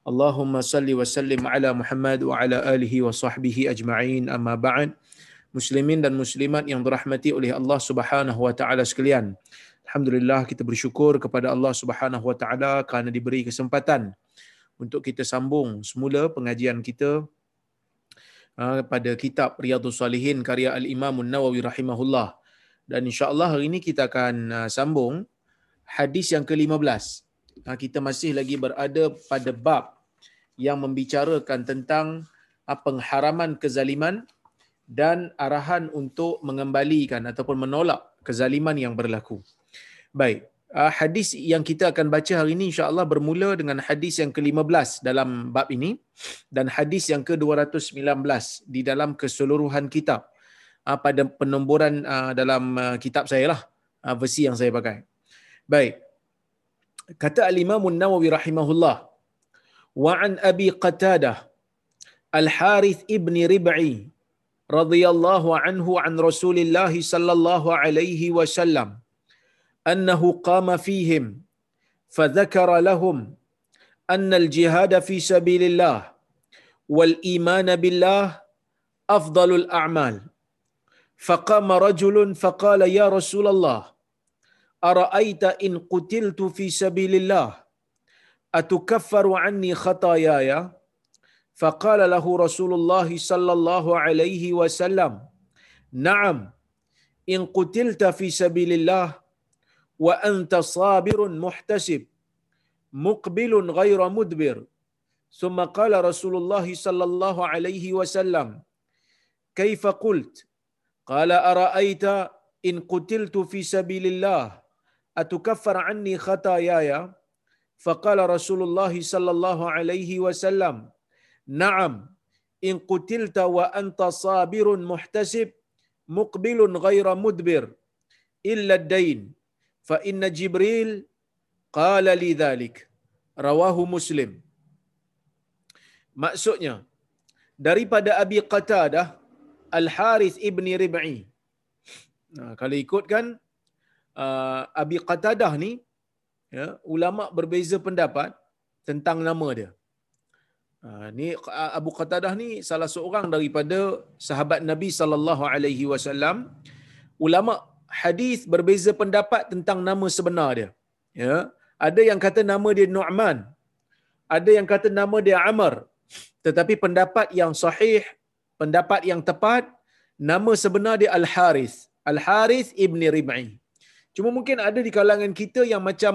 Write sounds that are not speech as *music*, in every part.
Allahumma salli wa sallim ala Muhammad wa ala alihi wa sahbihi ajma'in amma ba'an. Muslimin dan muslimat yang dirahmati oleh Allah subhanahu wa ta'ala sekalian. Alhamdulillah kita bersyukur kepada Allah subhanahu wa ta'ala kerana diberi kesempatan untuk kita sambung semula pengajian kita ah, pada kitab Riyadhus Salihin karya Al-Imam Nawawi rahimahullah. Dan insyaAllah hari ini kita akan ah, sambung hadis yang ke-15. 15 kita masih lagi berada pada bab yang membicarakan tentang ha, pengharaman kezaliman dan arahan untuk mengembalikan ataupun menolak kezaliman yang berlaku. Baik, ha, hadis yang kita akan baca hari ini insya-Allah bermula dengan hadis yang ke-15 dalam bab ini dan hadis yang ke-219 di dalam keseluruhan kitab pada penomboran dalam kitab saya lah versi yang saya pakai. Baik, kata al-Imam An-Nawawi rahimahullah wa an Abi Qatadah Al-Harith ibn Rib'i radhiyallahu anhu an Rasulillah sallallahu alaihi wasallam annahu qama fihim فذكر لهم أن الجهاد في سبيل الله والإيمان بالله أفضل الأعمال فقام رجل فقال يا رسول الله أرأيت إن قتلت في سبيل الله؟ أتكفر عني خطاياي؟ فقال له رسول الله صلى الله عليه وسلم نعم إن قتلت في سبيل الله وأنت صابر محتسب مقبل غير مدبر. ثم قال رسول الله صلى الله عليه وسلم كيف قلت؟ قال أرأيت إن قتلت في سبيل الله؟ atukaffar anni khataaya faqala rasulullah sallallahu alaihi wasallam na'am in qutilta wa anta sabirun muhtasib muqbilun ghaira mudbir illa ad-dain fa inna jibril qala li dhalik. Rawahu muslim. Maksudnya daripada abi qatadah al harith ibni rib'i. Nah kalau ikutkan uh, Abi Qatadah ni ya, ulama berbeza pendapat tentang nama dia. Uh, ni Abu Qatadah ni salah seorang daripada sahabat Nabi sallallahu alaihi wasallam. Ulama hadis berbeza pendapat tentang nama sebenar dia. Ya, ada yang kata nama dia Nu'man. Ada yang kata nama dia Amr. Tetapi pendapat yang sahih, pendapat yang tepat, nama sebenar dia Al-Harith. Al-Harith ibni Rib'i. Cuma mungkin ada di kalangan kita yang macam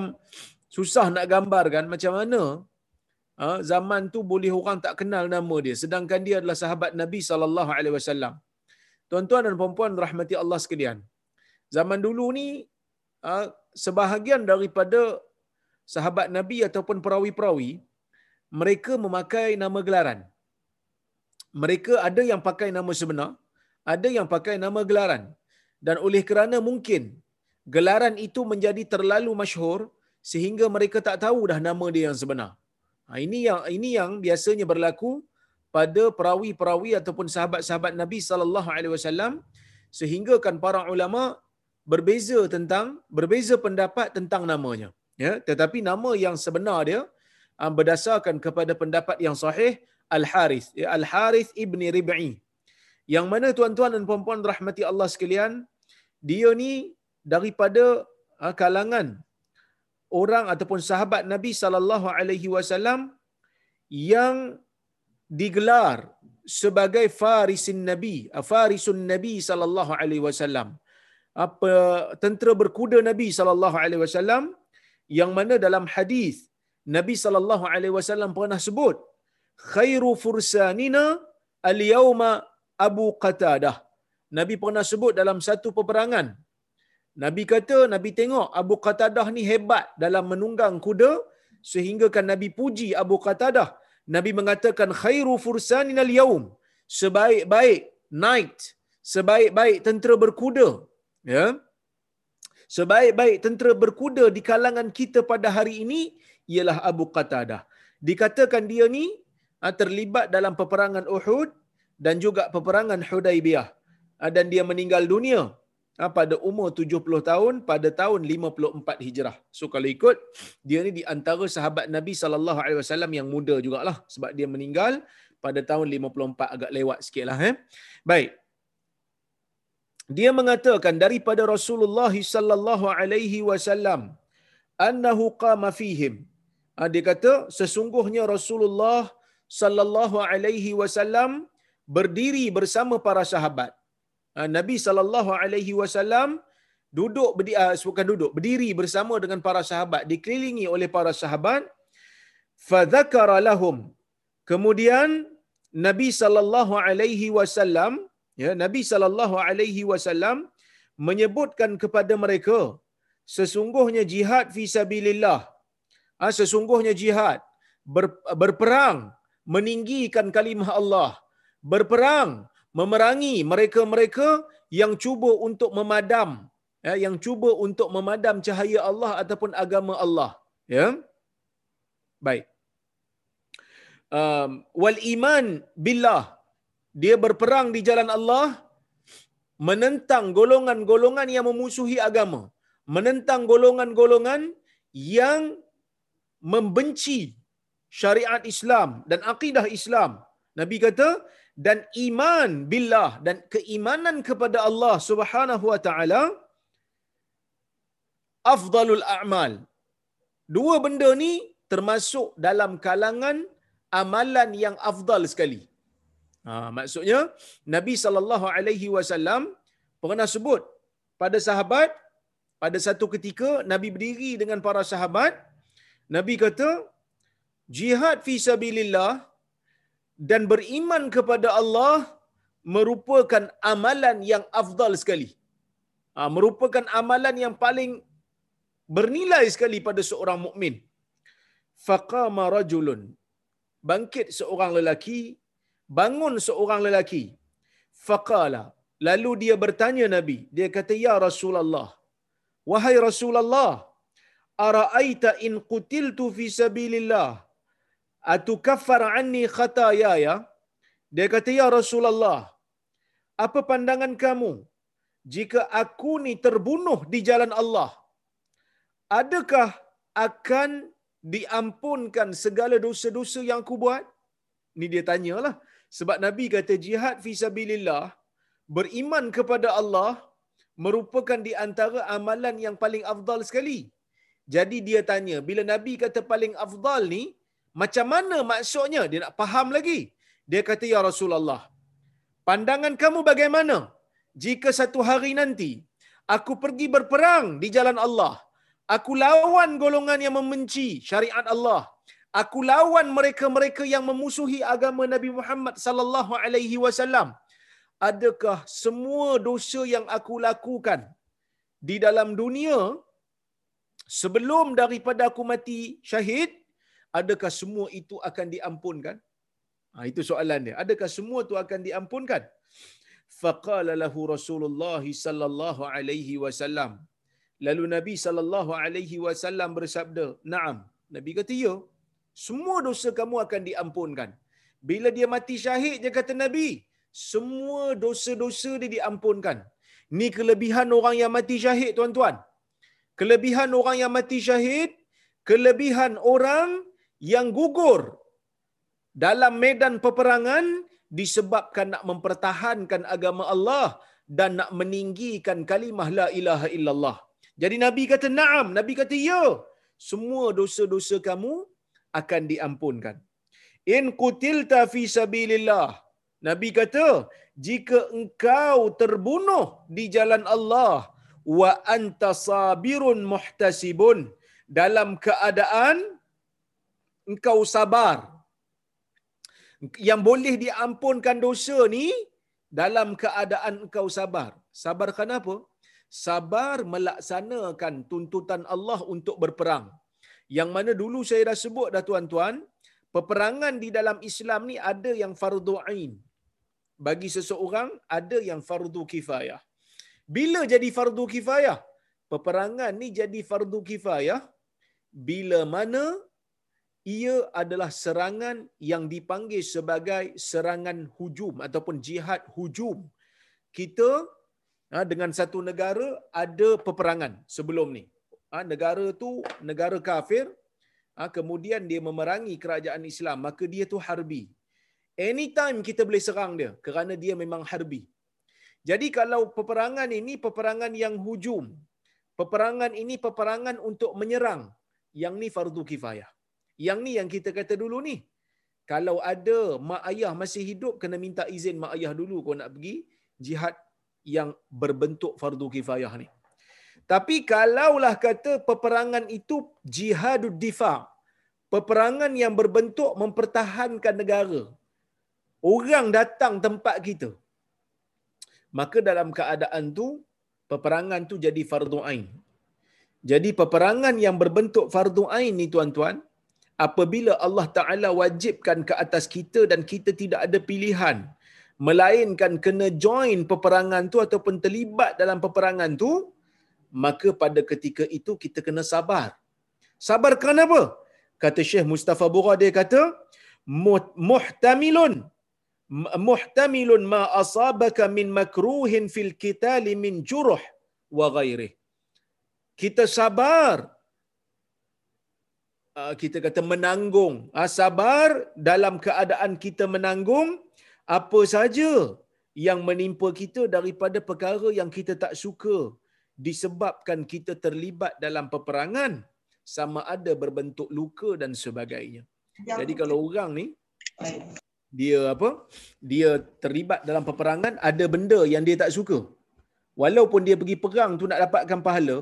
susah nak gambarkan macam mana ha, zaman tu boleh orang tak kenal nama dia sedangkan dia adalah sahabat Nabi sallallahu alaihi wasallam. Tuan-tuan dan puan-puan rahmati Allah sekalian. Zaman dulu ni ha, sebahagian daripada sahabat Nabi ataupun perawi-perawi mereka memakai nama gelaran. Mereka ada yang pakai nama sebenar, ada yang pakai nama gelaran. Dan oleh kerana mungkin gelaran itu menjadi terlalu masyhur sehingga mereka tak tahu dah nama dia yang sebenar. Ha, ini yang ini yang biasanya berlaku pada perawi-perawi ataupun sahabat-sahabat Nabi sallallahu alaihi wasallam sehingga kan para ulama berbeza tentang berbeza pendapat tentang namanya. Ya tetapi nama yang sebenar dia ha, berdasarkan kepada pendapat yang sahih Al Harith ya, Al Harith ibni Rib'i. Yang mana tuan-tuan dan puan-puan rahmati Allah sekalian dia ni daripada uh, kalangan orang ataupun sahabat Nabi sallallahu alaihi wasallam yang digelar sebagai farisin Nabi, farisun Nabi sallallahu alaihi wasallam. Apa tentera berkuda Nabi sallallahu alaihi wasallam yang mana dalam hadis Nabi sallallahu alaihi wasallam pernah sebut khairu fursanina al-yauma Abu Qatadah. Nabi pernah sebut dalam satu peperangan Nabi kata, Nabi tengok Abu Qatadah ni hebat dalam menunggang kuda sehingga kan Nabi puji Abu Qatadah. Nabi mengatakan khairu fursanin al-yaum sebaik-baik knight sebaik-baik tentera berkuda ya. Sebaik-baik tentera berkuda di kalangan kita pada hari ini ialah Abu Qatadah. Dikatakan dia ni ah, terlibat dalam peperangan Uhud dan juga peperangan Hudaibiyah ah, dan dia meninggal dunia ah, pada umur 70 tahun pada tahun 54 Hijrah. So kalau ikut dia ni di antara sahabat Nabi sallallahu alaihi wasallam yang muda jugalah sebab dia meninggal pada tahun 54 agak lewat sikitlah eh. Baik. Dia mengatakan daripada Rasulullah sallallahu alaihi wasallam annahu qama fihim. Dia kata sesungguhnya Rasulullah sallallahu alaihi wasallam berdiri bersama para sahabat. Ah, Nabi sallallahu alaihi wasallam duduk uh, bukan duduk berdiri bersama dengan para sahabat dikelilingi oleh para sahabat. Fadzakara lahum. Kemudian Nabi sallallahu alaihi wasallam ya Nabi sallallahu alaihi wasallam menyebutkan kepada mereka sesungguhnya jihad fi sabilillah ah, sesungguhnya jihad. Ber, berperang meninggikan kalimah Allah. Berperang memerangi mereka-mereka yang cuba untuk memadam ya yang cuba untuk memadam cahaya Allah ataupun agama Allah ya. Baik. Um, wal iman billah. Dia berperang di jalan Allah menentang golongan-golongan yang memusuhi agama menentang golongan-golongan yang membenci syariat Islam dan akidah Islam. Nabi kata dan iman billah dan keimanan kepada Allah Subhanahu wa taala afdalul a'mal. Dua benda ni termasuk dalam kalangan amalan yang afdal sekali. Ha, maksudnya Nabi sallallahu alaihi wasallam pernah sebut pada sahabat pada satu ketika Nabi berdiri dengan para sahabat Nabi kata jihad fi sabilillah dan beriman kepada Allah merupakan amalan yang afdal sekali. Ha, merupakan amalan yang paling bernilai sekali pada seorang mukmin. Faqama rajulun. Bangkit seorang lelaki, bangun seorang lelaki. Faqala. Lalu dia bertanya Nabi, dia kata ya Rasulullah. Wahai Rasulullah, araaita in qutiltu fi sabilillah atukaffar anni khatayaya dia kata ya Rasulullah apa pandangan kamu? Jika aku ni terbunuh di jalan Allah adakah akan diampunkan segala dosa-dosa yang aku buat? Ni dia tanyalah. Sebab nabi kata jihad fi sabilillah beriman kepada Allah merupakan di antara amalan yang paling afdal sekali. Jadi dia tanya bila nabi kata paling afdal ni macam mana maksudnya? Dia nak faham lagi. Dia kata, Ya Rasulullah, pandangan kamu bagaimana jika satu hari nanti aku pergi berperang di jalan Allah, aku lawan golongan yang membenci syariat Allah, aku lawan mereka-mereka yang memusuhi agama Nabi Muhammad sallallahu alaihi wasallam. Adakah semua dosa yang aku lakukan di dalam dunia sebelum daripada aku mati syahid adakah semua itu akan diampunkan? Ha, itu soalan dia. Adakah semua itu akan diampunkan? Faqala lahu Rasulullah sallallahu alaihi wasallam. Lalu Nabi sallallahu alaihi wasallam bersabda, "Naam." Nabi kata, "Ya. Semua dosa kamu akan diampunkan." Bila dia mati syahid, dia kata Nabi, semua dosa-dosa dia diampunkan. Ni kelebihan orang yang mati syahid, tuan-tuan. Kelebihan orang yang mati syahid, kelebihan orang yang gugur dalam medan peperangan disebabkan nak mempertahankan agama Allah dan nak meninggikan kalimah la ilaha illallah. Jadi Nabi kata na'am, Nabi kata ya. Semua dosa-dosa kamu akan diampunkan. In kutilta fi sabilillah. Nabi kata, jika engkau terbunuh di jalan Allah wa anta sabirun muhtasibun dalam keadaan engkau sabar. Yang boleh diampunkan dosa ni dalam keadaan engkau sabar. Sabar kenapa? Sabar melaksanakan tuntutan Allah untuk berperang. Yang mana dulu saya dah sebut dah tuan-tuan, peperangan di dalam Islam ni ada yang fardu ain. Bagi seseorang ada yang fardu kifayah. Bila jadi fardu kifayah? Peperangan ni jadi fardu kifayah bila mana ia adalah serangan yang dipanggil sebagai serangan hujum ataupun jihad hujum. Kita ha, dengan satu negara ada peperangan sebelum ni. Ha, negara tu negara kafir, ha, kemudian dia memerangi kerajaan Islam, maka dia tu harbi. Anytime kita boleh serang dia kerana dia memang harbi. Jadi kalau peperangan ini peperangan yang hujum, peperangan ini peperangan untuk menyerang, yang ni fardu kifayah. Yang ni yang kita kata dulu ni. Kalau ada mak ayah masih hidup, kena minta izin mak ayah dulu kau nak pergi jihad yang berbentuk fardu kifayah ni. Tapi kalaulah kata peperangan itu jihadud difa' peperangan yang berbentuk mempertahankan negara. Orang datang tempat kita. Maka dalam keadaan tu peperangan tu jadi fardu ain. Jadi peperangan yang berbentuk fardu ain ni tuan-tuan, apabila Allah Taala wajibkan ke atas kita dan kita tidak ada pilihan melainkan kena join peperangan tu ataupun terlibat dalam peperangan tu, maka pada ketika itu kita kena sabar. Sabar kenapa? Kata Syekh Mustafa Bura dia kata, muhtamilun muhtamilun ma asabaka min makruhin fil kitali min juruh wa ghairih. Kita sabar kita kata menanggung. Ah, sabar dalam keadaan kita menanggung apa saja yang menimpa kita daripada perkara yang kita tak suka disebabkan kita terlibat dalam peperangan sama ada berbentuk luka dan sebagainya. Jadi kalau orang ni dia apa? Dia terlibat dalam peperangan ada benda yang dia tak suka. Walaupun dia pergi perang tu nak dapatkan pahala,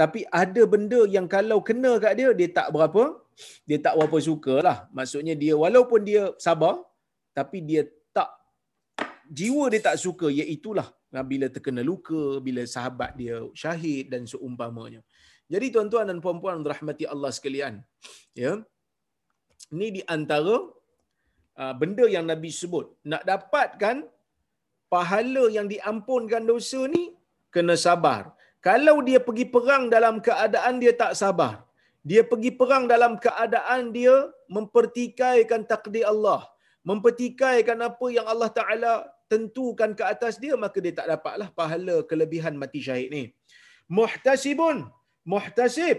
tapi ada benda yang kalau kena kat dia dia tak berapa dia tak berapa sukalah. Maksudnya dia walaupun dia sabar tapi dia tak jiwa dia tak suka iaitu lah bila terkena luka, bila sahabat dia syahid dan seumpamanya. Jadi tuan-tuan dan puan-puan rahmati Allah sekalian, ya. Ini di antara uh, benda yang Nabi sebut. Nak dapatkan pahala yang diampunkan dosa ni kena sabar. Kalau dia pergi perang dalam keadaan dia tak sabar, dia pergi perang dalam keadaan dia mempertikaikan takdir Allah, mempertikaikan apa yang Allah Taala tentukan ke atas dia, maka dia tak dapatlah pahala kelebihan mati syahid ni. Muhtasibun muhtasib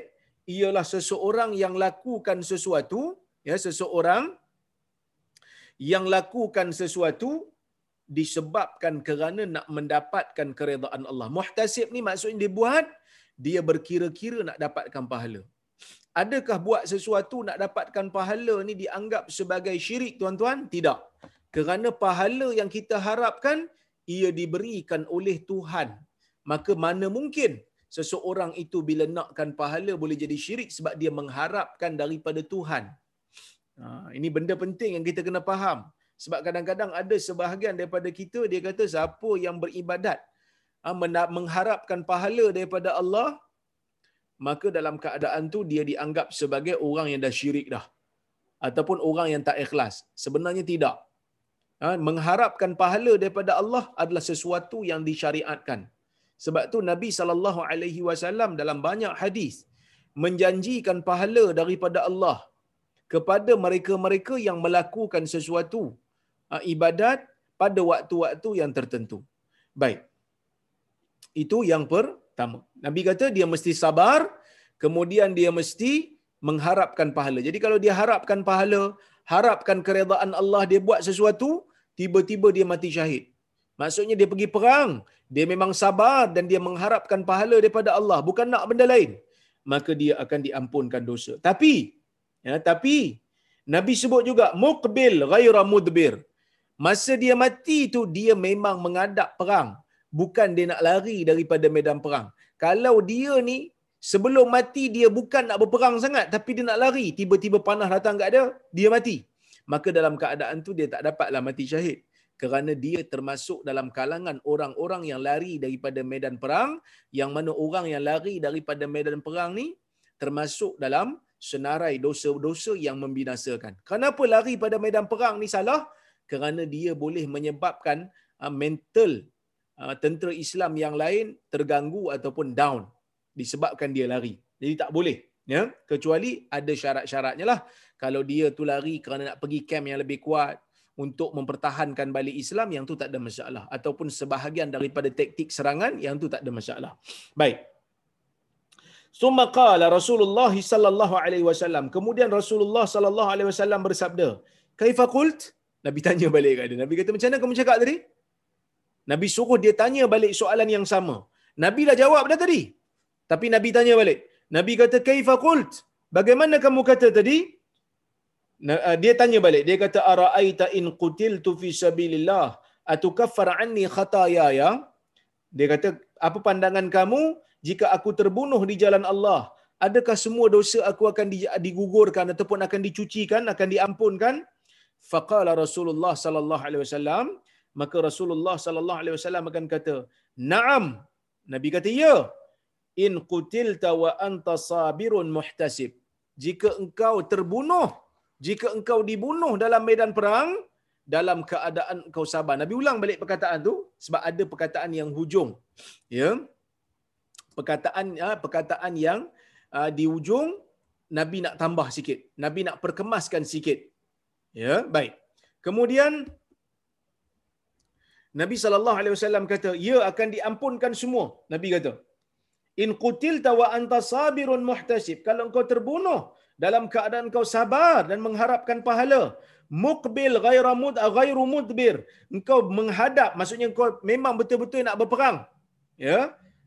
ialah seseorang yang lakukan sesuatu ya seseorang yang lakukan sesuatu disebabkan kerana nak mendapatkan keredaan Allah. Muhtasib ni maksudnya dia buat dia berkira-kira nak dapatkan pahala. Adakah buat sesuatu nak dapatkan pahala ni dianggap sebagai syirik tuan-tuan? Tidak. Kerana pahala yang kita harapkan ia diberikan oleh Tuhan. Maka mana mungkin seseorang itu bila nakkan pahala boleh jadi syirik sebab dia mengharapkan daripada Tuhan. Ha, ini benda penting yang kita kena faham. Sebab kadang-kadang ada sebahagian daripada kita dia kata siapa yang beribadat ha, mengharapkan pahala daripada Allah maka dalam keadaan tu dia dianggap sebagai orang yang dah syirik dah ataupun orang yang tak ikhlas. Sebenarnya tidak. Ha, mengharapkan pahala daripada Allah adalah sesuatu yang disyariatkan. Sebab tu Nabi sallallahu alaihi wasallam dalam banyak hadis menjanjikan pahala daripada Allah kepada mereka-mereka yang melakukan sesuatu ibadat pada waktu-waktu yang tertentu. Baik. Itu yang pertama. Nabi kata dia mesti sabar, kemudian dia mesti mengharapkan pahala. Jadi kalau dia harapkan pahala, harapkan keredaan Allah dia buat sesuatu, tiba-tiba dia mati syahid. Maksudnya dia pergi perang, dia memang sabar dan dia mengharapkan pahala daripada Allah, bukan nak benda lain. Maka dia akan diampunkan dosa. Tapi, ya, tapi Nabi sebut juga muqbil ghaira mudbir. Masa dia mati tu dia memang mengadap perang, bukan dia nak lari daripada medan perang. Kalau dia ni sebelum mati dia bukan nak berperang sangat tapi dia nak lari, tiba-tiba panah datang kat dia, dia mati. Maka dalam keadaan tu dia tak dapatlah mati syahid kerana dia termasuk dalam kalangan orang-orang yang lari daripada medan perang yang mana orang yang lari daripada medan perang ni termasuk dalam senarai dosa-dosa yang membinasakan. Kenapa lari pada medan perang ni salah? Kerana dia boleh menyebabkan uh, mental uh, tentera Islam yang lain terganggu ataupun down disebabkan dia lari. Jadi tak boleh. Ya, kecuali ada syarat-syaratnya lah. Kalau dia tu lari kerana nak pergi camp yang lebih kuat untuk mempertahankan balik Islam, yang tu tak ada masalah. Ataupun sebahagian daripada taktik serangan, yang tu tak ada masalah. Baik. Summa qala Rasulullah sallallahu alaihi wasallam. Kemudian Rasulullah sallallahu alaihi wasallam bersabda, "Kaifa qult?" Nabi tanya balik kat dia. Nabi kata, "Macam mana kamu cakap tadi?" Nabi suruh dia tanya balik soalan yang sama. Nabi dah jawab dah tadi. Tapi Nabi tanya balik. Nabi kata, "Kaifa qult?" Bagaimana kamu kata tadi? Uh, dia tanya balik. Dia kata, "Ara'aita in qutiltu fi sabilillah atukaffar anni khataaya?" Dia kata, "Apa pandangan kamu jika aku terbunuh di jalan Allah, adakah semua dosa aku akan digugurkan ataupun akan dicucikan, akan diampunkan? Faqala Rasulullah sallallahu alaihi wasallam, maka Rasulullah sallallahu alaihi wasallam akan kata, "Na'am." Nabi kata, "Ya." In qutilta wa anta sabirun muhtasib. Jika engkau terbunuh, jika engkau dibunuh dalam medan perang, dalam keadaan engkau sabar. Nabi ulang balik perkataan tu sebab ada perkataan yang hujung. Ya perkataan uh, perkataan yang uh, di ujung Nabi nak tambah sikit. Nabi nak perkemaskan sikit. Ya, baik. Kemudian Nabi sallallahu alaihi wasallam kata, "Ya akan diampunkan semua." Nabi kata, "In qutilta wa anta sabirun muhtasib." Kalau engkau terbunuh dalam keadaan engkau sabar dan mengharapkan pahala, muqbil ghaira mud ghairu mudbir. Engkau menghadap, maksudnya engkau memang betul-betul nak berperang. Ya,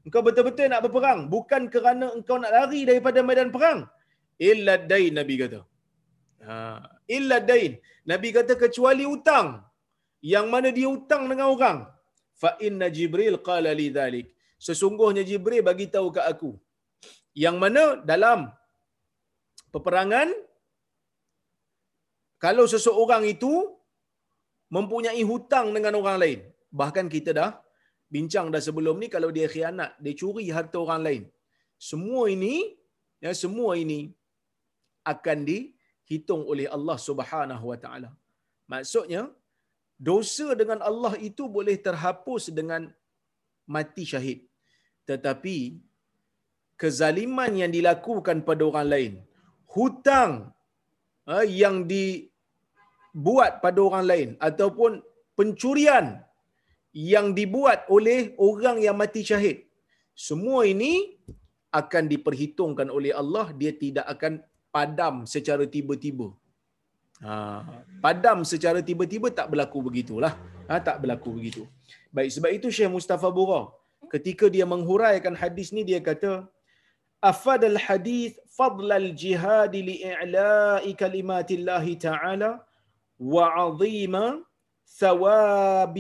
Engkau betul-betul nak berperang. Bukan kerana engkau nak lari daripada medan perang. Illa dain, Nabi kata. Ha. Illa dain. Nabi kata kecuali hutang. Yang mana dia hutang dengan orang. Fa inna Jibril qala li dhalik. Sesungguhnya Jibril bagi tahu ke aku. Yang mana dalam peperangan kalau seseorang itu mempunyai hutang dengan orang lain. Bahkan kita dah bincang dah sebelum ni kalau dia khianat, dia curi harta orang lain. Semua ini ya semua ini akan dihitung oleh Allah Subhanahu wa taala. Maksudnya dosa dengan Allah itu boleh terhapus dengan mati syahid. Tetapi kezaliman yang dilakukan pada orang lain, hutang ha, yang dibuat pada orang lain ataupun pencurian yang dibuat oleh orang yang mati syahid. Semua ini akan diperhitungkan oleh Allah, dia tidak akan padam secara tiba-tiba. Ha, padam secara tiba-tiba tak berlaku begitulah. Ha, tak berlaku begitu. Baik, sebab itu Syekh Mustafa Bura, ketika dia menghuraikan hadis ni, dia kata, Afadal hadis fadlal jihad li'i'la'i kalimatillahi ta'ala wa'azima ثواب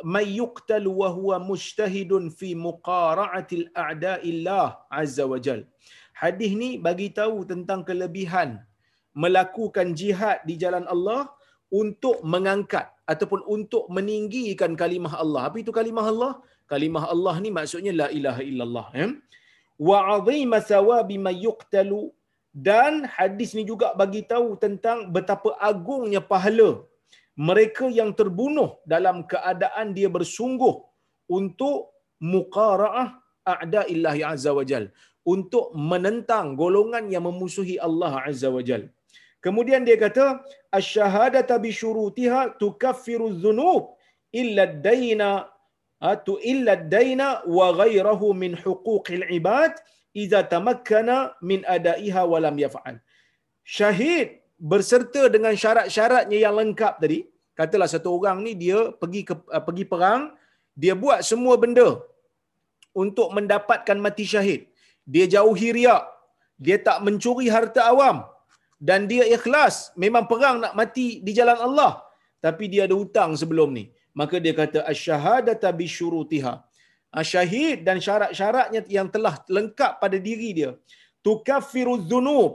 من yuqtal wa huwa mujtahidun fi في مقارعه الاعداء azza wa jalla." Hadis ni bagi tahu tentang kelebihan melakukan jihad di jalan Allah untuk mengangkat ataupun untuk meninggikan kalimah Allah. Apa itu kalimah Allah? Kalimah Allah ni maksudnya la ilaha illallah. Ya? Wa azima thawabi man dan hadis ni juga bagi tahu tentang betapa agungnya pahala mereka yang terbunuh dalam keadaan dia bersungguh untuk muqara'ah a'da illahi azza wajal untuk menentang golongan yang memusuhi Allah azza wajal kemudian dia kata asyhadatu bi syurutiha tukaffiru dhunub illa ad-daina atu illa ad-daina wa ghayruhu min huquqil ibad idza tamakkana min adaiha wa lam yaf'al. Syahid berserta dengan syarat-syaratnya yang lengkap tadi katalah satu orang ni dia pergi ke uh, pergi perang dia buat semua benda untuk mendapatkan mati syahid dia jauhi riak. Dia tak mencuri harta awam. Dan dia ikhlas. Memang perang nak mati di jalan Allah. Tapi dia ada hutang sebelum ni. Maka dia kata asyhadata bi syurutiha syahid dan syarat-syaratnya yang telah lengkap pada diri dia. Tukaffiru dzunub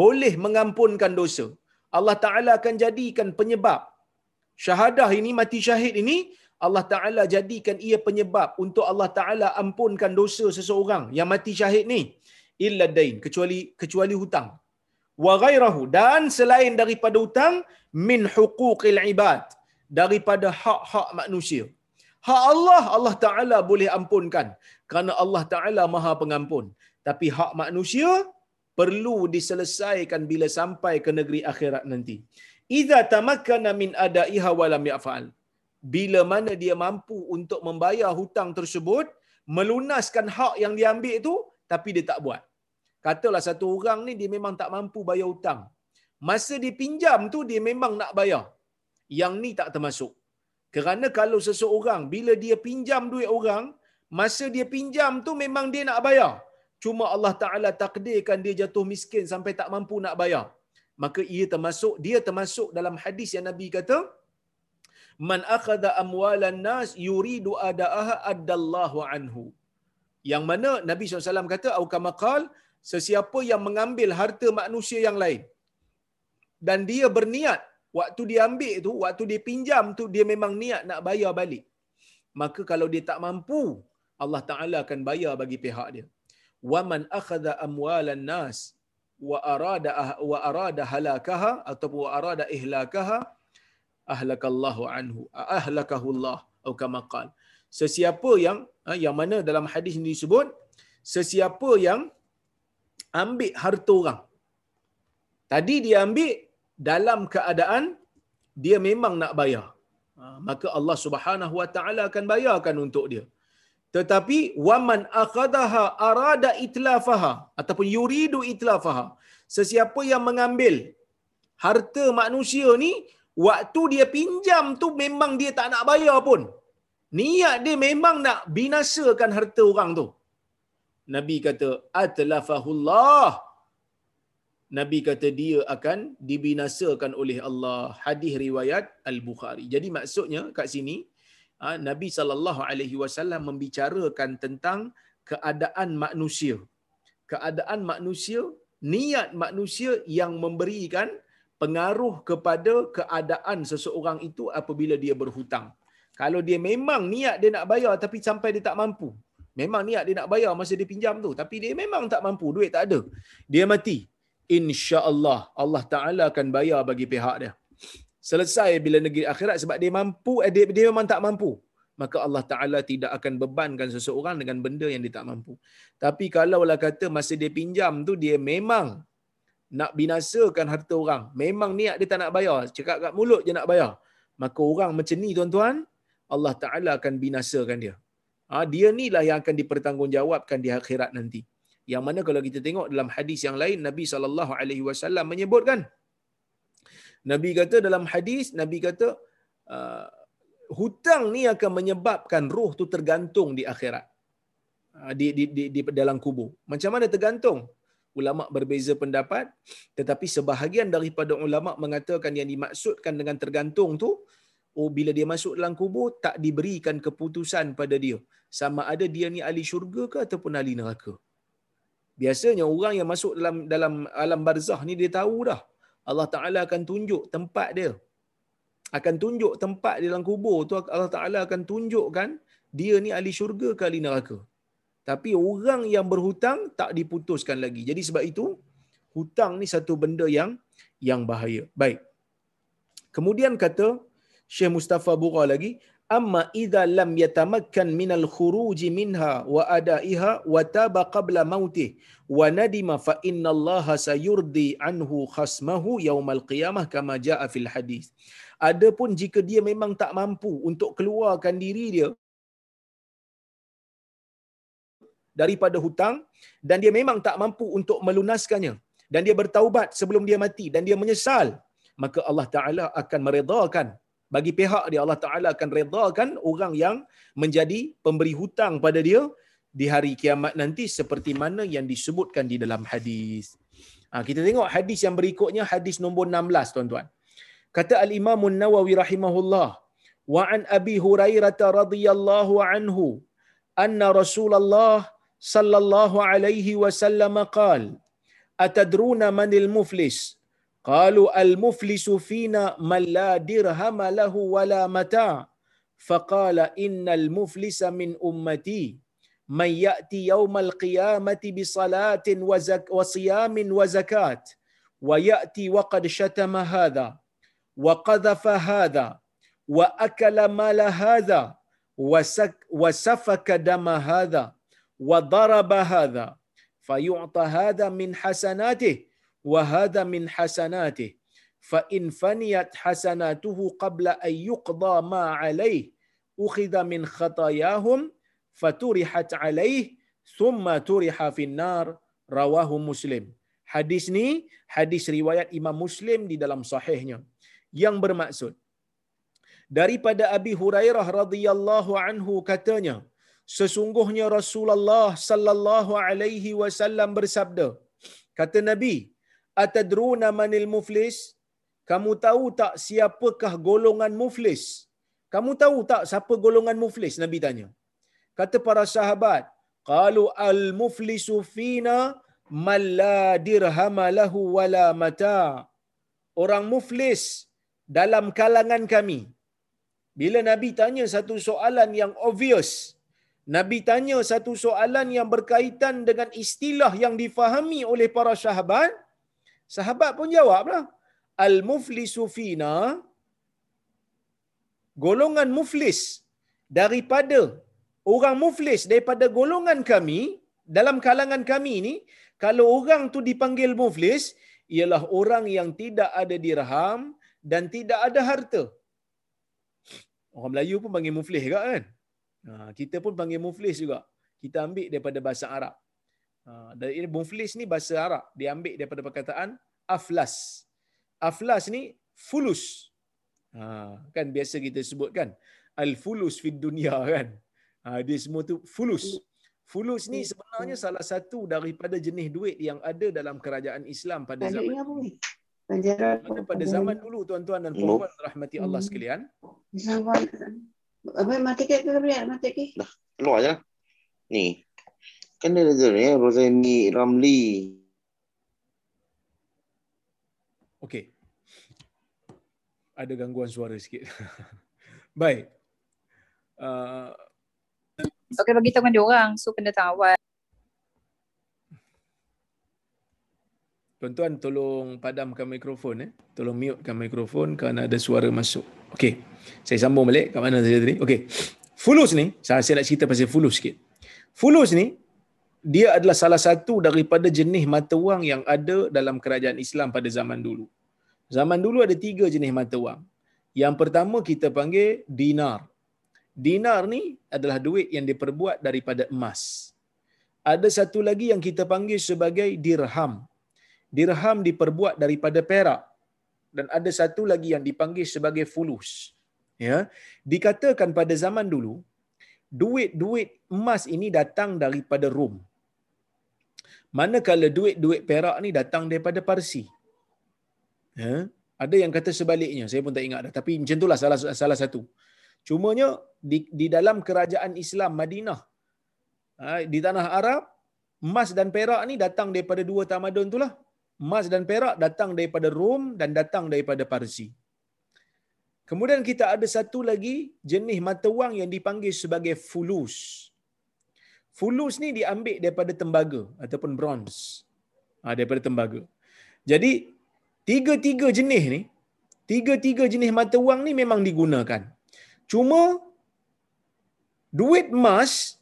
boleh mengampunkan dosa. Allah Ta'ala akan jadikan penyebab. Syahadah ini, mati syahid ini, Allah Ta'ala jadikan ia penyebab untuk Allah Ta'ala ampunkan dosa seseorang yang mati syahid ni. Illa dain, kecuali kecuali hutang. wa ghairahu dan selain daripada hutang min huquqil ibad daripada hak-hak manusia. Hak Allah Allah Taala boleh ampunkan kerana Allah Taala Maha Pengampun. Tapi hak manusia perlu diselesaikan bila sampai ke negeri akhirat nanti. Iza tamakkana min adaiha wa lam yaf'al. Bila mana dia mampu untuk membayar hutang tersebut, melunaskan hak yang diambil itu tapi dia tak buat. Katalah satu orang ni dia memang tak mampu bayar hutang. Masa dia pinjam tu dia memang nak bayar. Yang ni tak termasuk. Kerana kalau seseorang bila dia pinjam duit orang, masa dia pinjam tu memang dia nak bayar. Cuma Allah Taala takdirkan dia jatuh miskin sampai tak mampu nak bayar. Maka ia termasuk dia termasuk dalam hadis yang Nabi kata Man akhadha amwalan nas yuridu adaaha addallahu anhu. Yang mana Nabi SAW kata, Au kamakal, sesiapa yang mengambil harta manusia yang lain dan dia berniat waktu dia ambil tu, waktu dia pinjam tu dia memang niat nak bayar balik. Maka kalau dia tak mampu, Allah Taala akan bayar bagi pihak dia. Wa man akhadha amwalan nas wa arada ah- wa arada halakaha atau wa arada ihlakaha ahlakallahu anhu ahlakahu Allah atau kama qala sesiapa yang ha, yang mana dalam hadis ini disebut sesiapa yang ambil harta orang. Tadi dia ambil dalam keadaan dia memang nak bayar. Ha, maka Allah Subhanahu wa taala akan bayarkan untuk dia. Tetapi waman akhadaha arada itlafaha ataupun yuridu itlafaha. Sesiapa yang mengambil harta manusia ni waktu dia pinjam tu memang dia tak nak bayar pun. Niat dia memang nak binasakan harta orang tu. Nabi kata atlafahullah. Nabi kata dia akan dibinasakan oleh Allah. Hadis riwayat al-bukhari. Jadi maksudnya kat sini Ha, Nabi sallallahu alaihi wasallam membicarakan tentang keadaan manusia. Keadaan manusia, niat manusia yang memberikan pengaruh kepada keadaan seseorang itu apabila dia berhutang. Kalau dia memang niat dia nak bayar tapi sampai dia tak mampu. Memang niat dia nak bayar masa dia pinjam tu tapi dia memang tak mampu, duit tak ada. Dia mati. Insya-Allah Allah Taala akan bayar bagi pihak dia selesai bila negeri akhirat sebab dia mampu eh, dia, dia memang tak mampu maka Allah Taala tidak akan bebankan seseorang dengan benda yang dia tak mampu tapi kalaulah kata masa dia pinjam tu dia memang nak binasakan harta orang memang niat dia tak nak bayar cakap kat mulut je nak bayar maka orang macam ni tuan-tuan Allah Taala akan binasakan dia ha, dia ni lah yang akan dipertanggungjawabkan di akhirat nanti yang mana kalau kita tengok dalam hadis yang lain Nabi saw menyebutkan Nabi kata dalam hadis, Nabi kata uh, hutang ni akan menyebabkan roh tu tergantung di akhirat. Uh, di, di, di, di dalam kubur. Macam mana tergantung? Ulama berbeza pendapat, tetapi sebahagian daripada ulama mengatakan yang dimaksudkan dengan tergantung tu, oh bila dia masuk dalam kubur tak diberikan keputusan pada dia. Sama ada dia ni ahli syurga ke ataupun ahli neraka. Biasanya orang yang masuk dalam dalam alam barzah ni dia tahu dah Allah Taala akan tunjuk tempat dia. Akan tunjuk tempat di dalam kubur tu Allah Taala akan tunjukkan dia ni ahli syurga ke ahli neraka. Tapi orang yang berhutang tak diputuskan lagi. Jadi sebab itu hutang ni satu benda yang yang bahaya. Baik. Kemudian kata Syekh Mustafa Bura lagi, amma idza lam yatamakkan minal khuruj minha wa adaiha wa taba qabla mautih wa nadima fa inna allaha sayurdi anhu khasmahu yaumal qiyamah kama jaa fil hadis adapun jika dia memang tak mampu untuk keluarkan diri dia daripada hutang dan dia memang tak mampu untuk melunaskannya dan dia bertaubat sebelum dia mati dan dia menyesal maka Allah taala akan meredakan bagi pihak dia Allah Taala akan redakan orang yang menjadi pemberi hutang pada dia di hari kiamat nanti seperti mana yang disebutkan di dalam hadis. Ha, kita tengok hadis yang berikutnya hadis nombor 16 tuan-tuan. Kata al-Imam An-Nawawi rahimahullah wa an Abi Hurairah radhiyallahu anhu anna Rasulullah sallallahu alaihi wasallam qala atadruna manil muflis قالوا المفلس فينا من لا درهم له ولا متاع. فقال إن المفلس من أمتي. من يأتي يوم القيامة بصلاة وزك وصيام وزكاة. ويأتي وقد شتم هذا وقذف هذا وأكل مال هذا وسفك دم هذا. وضرب هذا فيعطى هذا من حسناته وهذا من حسناته فإن فنيت حسناته قبل أن يقضى ما عليه أخذ من خطاياهم فترحت عليه ثم ترح في النار رواه مسلم hadis ni hadis riwayat Imam Muslim di dalam sahihnya yang bermaksud daripada Abi Hurairah radhiyallahu anhu katanya sesungguhnya Rasulullah sallallahu alaihi wasallam bersabda kata Nabi atadruna manil muflis? Kamu tahu tak siapakah golongan muflis? Kamu tahu tak siapa golongan muflis? Nabi tanya. Kata para sahabat qalu al muflisu fina man la lahu wala mata. Orang muflis dalam kalangan kami. Bila nabi tanya satu soalan yang obvious nabi tanya satu soalan yang berkaitan dengan istilah yang difahami oleh para sahabat sahabat pun jawablah al muflisu fina golongan muflis daripada orang muflis daripada golongan kami dalam kalangan kami ni kalau orang tu dipanggil muflis ialah orang yang tidak ada dirham dan tidak ada harta. Orang Melayu pun panggil muflis juga kan? Ha, kita pun panggil muflis juga. Kita ambil daripada bahasa Arab. Ha, dari muflis ni bahasa Arab. Dia ambil daripada perkataan aflas. Aflas ni fulus. Ha, kan biasa kita sebut kan? Al-fulus fid dunia kan? Ha, dia semua tu fulus. Fulus ni sebenarnya salah satu daripada jenis duit yang ada dalam kerajaan Islam pada zaman dulu. Pada, pada zaman dulu tuan-tuan dan puan-puan rahmati Allah sekalian. Apa mati ke ke boleh mati ke? Dah, keluar aja. Ni. Kan dia ada ni Rosemi Ramli. Okey. Ada gangguan suara sikit. *laughs* Baik. Uh, Okay, bagi tahu dia orang. So, kena tahu awal. Tuan-tuan, tolong padamkan mikrofon. Eh. Tolong mutekan mikrofon kerana ada suara masuk. Okey. Saya sambung balik. Kat mana saya tadi? Okey. Fulus ni, saya, saya nak cerita pasal fulus sikit. Fulus ni, dia adalah salah satu daripada jenis mata wang yang ada dalam kerajaan Islam pada zaman dulu. Zaman dulu ada tiga jenis mata wang. Yang pertama kita panggil dinar. Dinar ni adalah duit yang diperbuat daripada emas. Ada satu lagi yang kita panggil sebagai dirham. Dirham diperbuat daripada perak. Dan ada satu lagi yang dipanggil sebagai fulus. Ya, dikatakan pada zaman dulu duit-duit emas ini datang daripada Rom. Manakala duit-duit perak ni datang daripada Parsi. Ya, ada yang kata sebaliknya, saya pun tak ingat dah. Tapi macam itulah salah salah satu. Cumanya di, di dalam kerajaan Islam Madinah, ha, di tanah Arab, emas dan perak ni datang daripada dua tamadun itulah. Emas dan perak datang daripada Rom dan datang daripada Parsi. Kemudian kita ada satu lagi jenis mata wang yang dipanggil sebagai fulus. Fulus ni diambil daripada tembaga ataupun bronze. Ha, daripada tembaga. Jadi, tiga-tiga jenis ni, tiga-tiga jenis mata wang ni memang digunakan. Cuma duit emas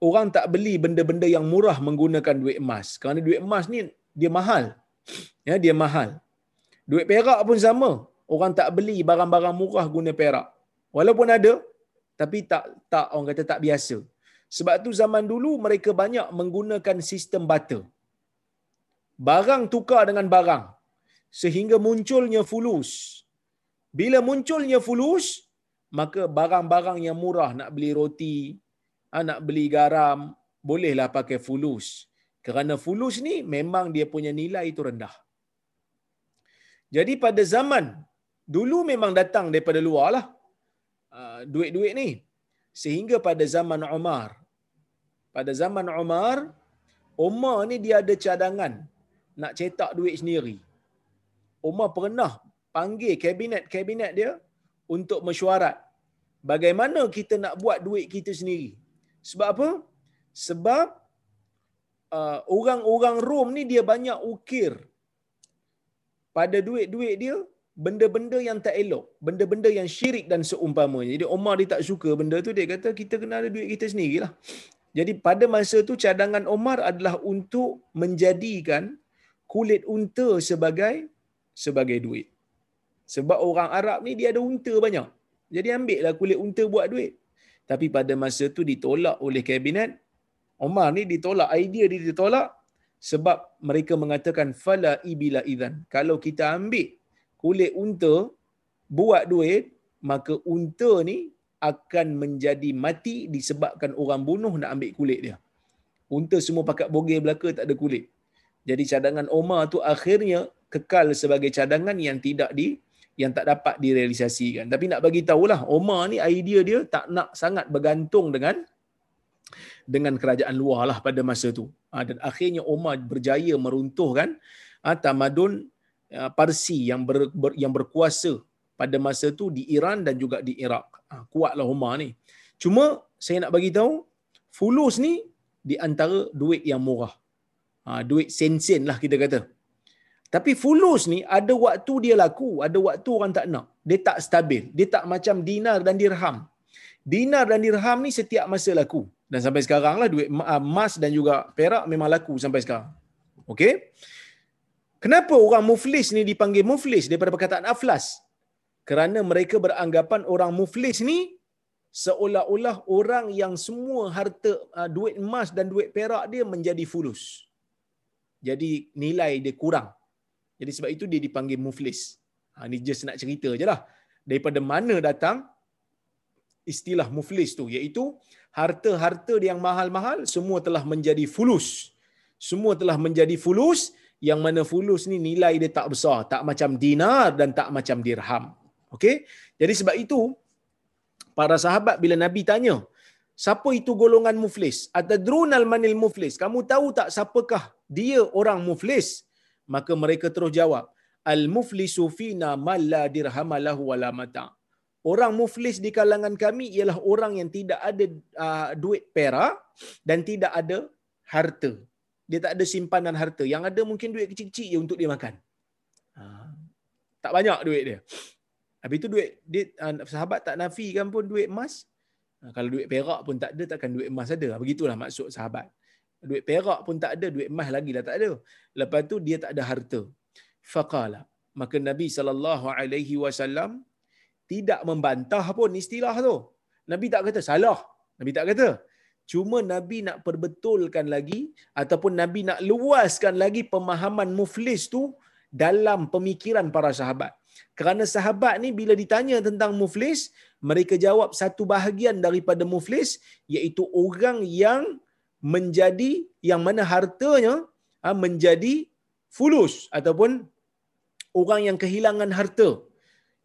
orang tak beli benda-benda yang murah menggunakan duit emas. Kerana duit emas ni dia mahal. Ya, dia mahal. Duit perak pun sama. Orang tak beli barang-barang murah guna perak. Walaupun ada tapi tak tak orang kata tak biasa. Sebab tu zaman dulu mereka banyak menggunakan sistem barter. Barang tukar dengan barang sehingga munculnya fulus. Bila munculnya fulus, maka barang-barang yang murah nak beli roti, ah, nak beli garam, bolehlah pakai fulus. Kerana fulus ni memang dia punya nilai itu rendah. Jadi pada zaman dulu memang datang daripada luar lah ah, duit-duit ni. Sehingga pada zaman Umar, pada zaman Umar, Umar ni dia ada cadangan nak cetak duit sendiri. Umar pernah panggil kabinet-kabinet dia untuk mesyuarat bagaimana kita nak buat duit kita sendiri. Sebab apa? Sebab uh, orang-orang Rom ni dia banyak ukir pada duit-duit dia benda-benda yang tak elok, benda-benda yang syirik dan seumpamanya. Jadi Omar dia tak suka benda tu, dia kata kita kena ada duit kita sendirilah. Jadi pada masa tu cadangan Omar adalah untuk menjadikan kulit unta sebagai sebagai duit. Sebab orang Arab ni dia ada unta banyak. Jadi ambillah kulit unta buat duit. Tapi pada masa tu ditolak oleh kabinet. Omar ni ditolak, idea dia ditolak sebab mereka mengatakan fala ibila idan. Kalau kita ambil kulit unta buat duit, maka unta ni akan menjadi mati disebabkan orang bunuh nak ambil kulit dia. Unta semua pakai bogey belaka tak ada kulit. Jadi cadangan Omar tu akhirnya kekal sebagai cadangan yang tidak di yang tak dapat direalisasikan. Tapi nak bagi tahulah Omar ni idea dia tak nak sangat bergantung dengan dengan kerajaan luar lah pada masa tu. Ha, dan akhirnya Omar berjaya meruntuhkan ha, tamadun ha, Parsi yang ber, ber, yang berkuasa pada masa tu di Iran dan juga di Iraq. Kuatlah Omar ni. Cuma saya nak bagi tahu fulus ni di antara duit yang murah. Duit sen-sen lah kita kata. Tapi fulus ni ada waktu dia laku, ada waktu orang tak nak. Dia tak stabil. Dia tak macam dinar dan dirham. Dinar dan dirham ni setiap masa laku. Dan sampai sekarang lah duit ah, emas dan juga perak memang laku sampai sekarang. Okey? Kenapa orang muflis ni dipanggil muflis daripada perkataan aflas? Kerana mereka beranggapan orang muflis ni seolah-olah orang yang semua harta ah, duit emas dan duit perak dia menjadi fulus. Jadi nilai dia kurang. Jadi sebab itu dia dipanggil muflis. Ha, ni just nak cerita je lah. Daripada mana datang istilah muflis tu. Iaitu harta-harta yang mahal-mahal semua telah menjadi fulus. Semua telah menjadi fulus yang mana fulus ni nilai dia tak besar. Tak macam dinar dan tak macam dirham. Okay? Jadi sebab itu para sahabat bila Nabi tanya, siapa itu golongan muflis? Atadrunal manil muflis? Kamu tahu tak siapakah dia orang muflis? Maka mereka terus jawab, al-muflisu fina man la dirhamalahu wala mata'. Orang muflis di kalangan kami ialah orang yang tidak ada uh, duit perak dan tidak ada harta. Dia tak ada simpanan harta. Yang ada mungkin duit kecil-kecil je untuk dia makan. Uh, tak banyak duit dia. Habis itu duit dia, uh, sahabat tak nafikan pun duit emas. Uh, kalau duit perak pun tak ada, takkan duit emas ada. Begitulah maksud sahabat. Duit perak pun tak ada, duit emas lagi dah tak ada. Lepas tu dia tak ada harta. Faqala. Maka Nabi SAW tidak membantah pun istilah tu. Nabi tak kata salah. Nabi tak kata. Cuma Nabi nak perbetulkan lagi ataupun Nabi nak luaskan lagi pemahaman muflis tu dalam pemikiran para sahabat. Kerana sahabat ni bila ditanya tentang muflis, mereka jawab satu bahagian daripada muflis iaitu orang yang menjadi yang mana hartanya ha, menjadi fulus ataupun orang yang kehilangan harta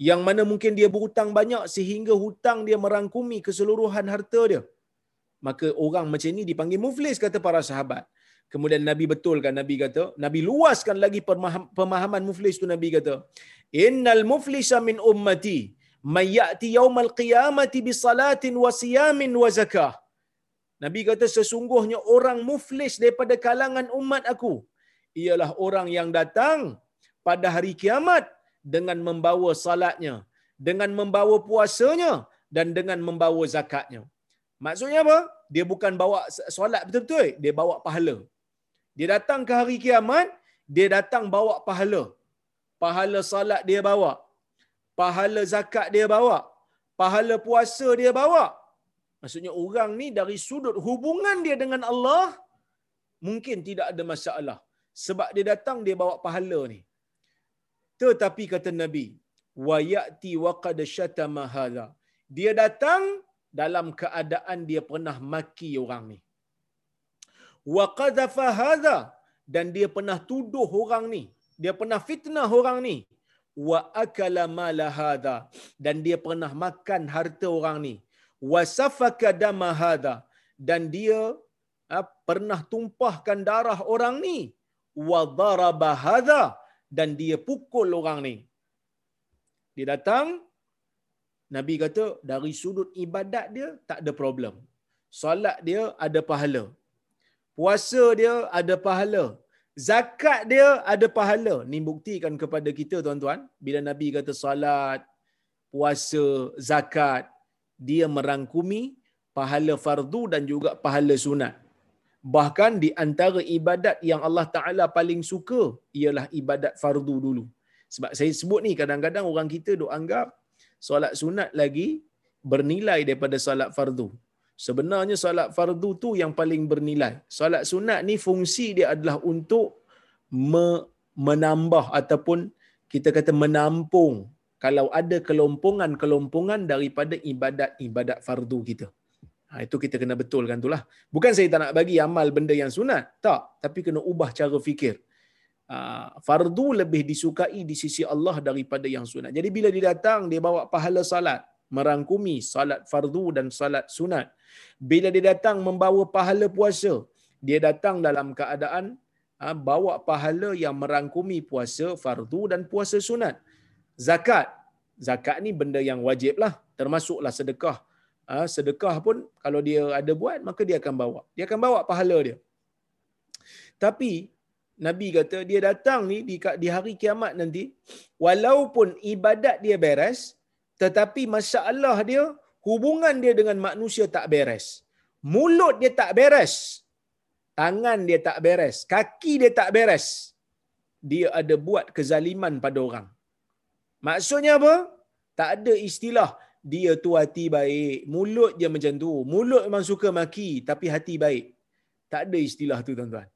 yang mana mungkin dia berhutang banyak sehingga hutang dia merangkumi keseluruhan harta dia. Maka orang macam ni dipanggil muflis kata para sahabat. Kemudian nabi betulkan nabi kata nabi luaskan lagi pemahaman muflis tu nabi kata innal muflisa min ummati may yati yaumal qiyamati bi salatin wa siyamin wa zakah. Nabi kata sesungguhnya orang muflis daripada kalangan umat aku ialah orang yang datang pada hari kiamat dengan membawa salatnya, dengan membawa puasanya dan dengan membawa zakatnya. Maksudnya apa? Dia bukan bawa solat betul-betul, dia bawa pahala. Dia datang ke hari kiamat, dia datang bawa pahala. Pahala salat dia bawa. Pahala zakat dia bawa. Pahala puasa dia bawa. Maksudnya orang ni dari sudut hubungan dia dengan Allah, mungkin tidak ada masalah. Sebab dia datang, dia bawa pahala ni. Tetapi kata Nabi, wa ya'ti wa qad syatama hadha. Dia datang dalam keadaan dia pernah maki orang ni. Wa qadhafa hadha dan dia pernah tuduh orang ni. Dia pernah fitnah orang ni. Wa akala mala hadha dan dia pernah makan harta orang ni. Wa safaka dama hadha dan dia ha, pernah tumpahkan darah orang ni. Wa daraba hadha dan dia pukul orang ni. Dia datang, Nabi kata dari sudut ibadat dia tak ada problem. Solat dia ada pahala. Puasa dia ada pahala. Zakat dia ada pahala. Ni buktikan kepada kita tuan-tuan. Bila Nabi kata salat, puasa, zakat, dia merangkumi pahala fardu dan juga pahala sunat. Bahkan di antara ibadat yang Allah Ta'ala paling suka ialah ibadat fardu dulu. Sebab saya sebut ni kadang-kadang orang kita duk anggap solat sunat lagi bernilai daripada solat fardu. Sebenarnya solat fardu tu yang paling bernilai. Solat sunat ni fungsi dia adalah untuk me- menambah ataupun kita kata menampung kalau ada kelompongan-kelompongan daripada ibadat-ibadat fardu kita. Ha, itu kita kena betulkan tu lah. Bukan saya tak nak bagi amal benda yang sunat. Tak. Tapi kena ubah cara fikir. Ha, fardu lebih disukai di sisi Allah daripada yang sunat. Jadi bila dia datang, dia bawa pahala salat. Merangkumi salat fardu dan salat sunat. Bila dia datang membawa pahala puasa, dia datang dalam keadaan ha, bawa pahala yang merangkumi puasa fardu dan puasa sunat. Zakat. Zakat ni benda yang wajib lah. Termasuklah sedekah. Ha, sedekah pun kalau dia ada buat, maka dia akan bawa. Dia akan bawa pahala dia. Tapi Nabi kata dia datang ni di, di hari kiamat nanti, walaupun ibadat dia beres, tetapi masalah dia, hubungan dia dengan manusia tak beres. Mulut dia tak beres. Tangan dia tak beres. Kaki dia tak beres. Dia ada buat kezaliman pada orang. Maksudnya apa? Tak ada istilah dia tu hati baik. Mulut dia macam tu. Mulut memang suka maki tapi hati baik. Tak ada istilah tu tuan-tuan.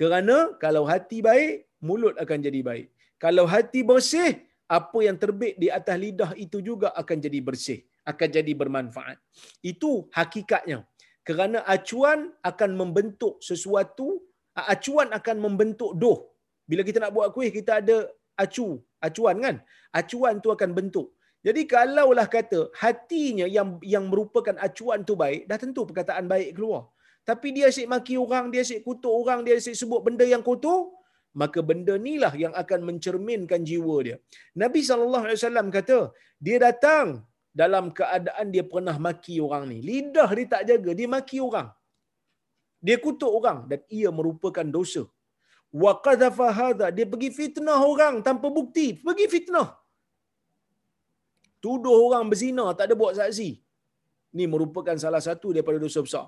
Kerana kalau hati baik, mulut akan jadi baik. Kalau hati bersih, apa yang terbit di atas lidah itu juga akan jadi bersih. Akan jadi bermanfaat. Itu hakikatnya. Kerana acuan akan membentuk sesuatu, acuan akan membentuk doh. Bila kita nak buat kuih, kita ada acu, acuan kan? Acuan tu akan bentuk. Jadi kalaulah kata hatinya yang yang merupakan acuan tu baik, dah tentu perkataan baik keluar. Tapi dia asyik maki orang, dia asyik kutuk orang, dia asyik sebut benda yang kotor, maka benda inilah yang akan mencerminkan jiwa dia. Nabi SAW kata, dia datang dalam keadaan dia pernah maki orang ni. Lidah dia tak jaga, dia maki orang. Dia kutuk orang dan ia merupakan dosa. Wa qadhafa hadha, dia pergi fitnah orang tanpa bukti, pergi fitnah. Tuduh orang berzina, tak ada buat saksi. Ni merupakan salah satu daripada dosa besar.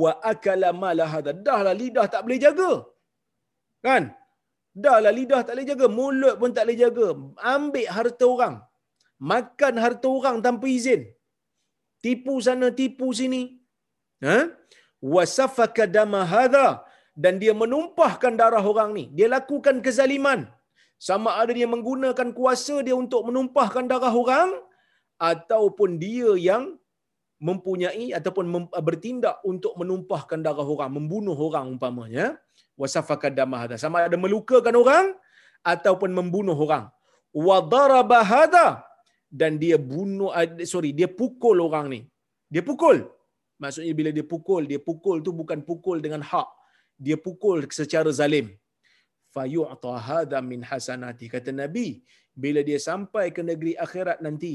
Wa akala mala hadha, dahlah lidah tak boleh jaga. Kan? Dahlah lidah tak boleh jaga, mulut pun tak boleh jaga. Ambil harta orang. Makan harta orang tanpa izin. Tipu sana, tipu sini. Ha? Wasafaka dama hadha dan dia menumpahkan darah orang ni. Dia lakukan kezaliman. Sama ada dia menggunakan kuasa dia untuk menumpahkan darah orang ataupun dia yang mempunyai ataupun mem- bertindak untuk menumpahkan darah orang, membunuh orang umpamanya. Wasafaka dama hadha. Sama ada melukakan orang ataupun membunuh orang. Wa daraba hadha dan dia bunuh sorry dia pukul orang ni. Dia pukul. Maksudnya bila dia pukul, dia pukul tu bukan pukul dengan hak. Dia pukul secara zalim. Fayu'ta hadha min hasanati. Kata Nabi, bila dia sampai ke negeri akhirat nanti,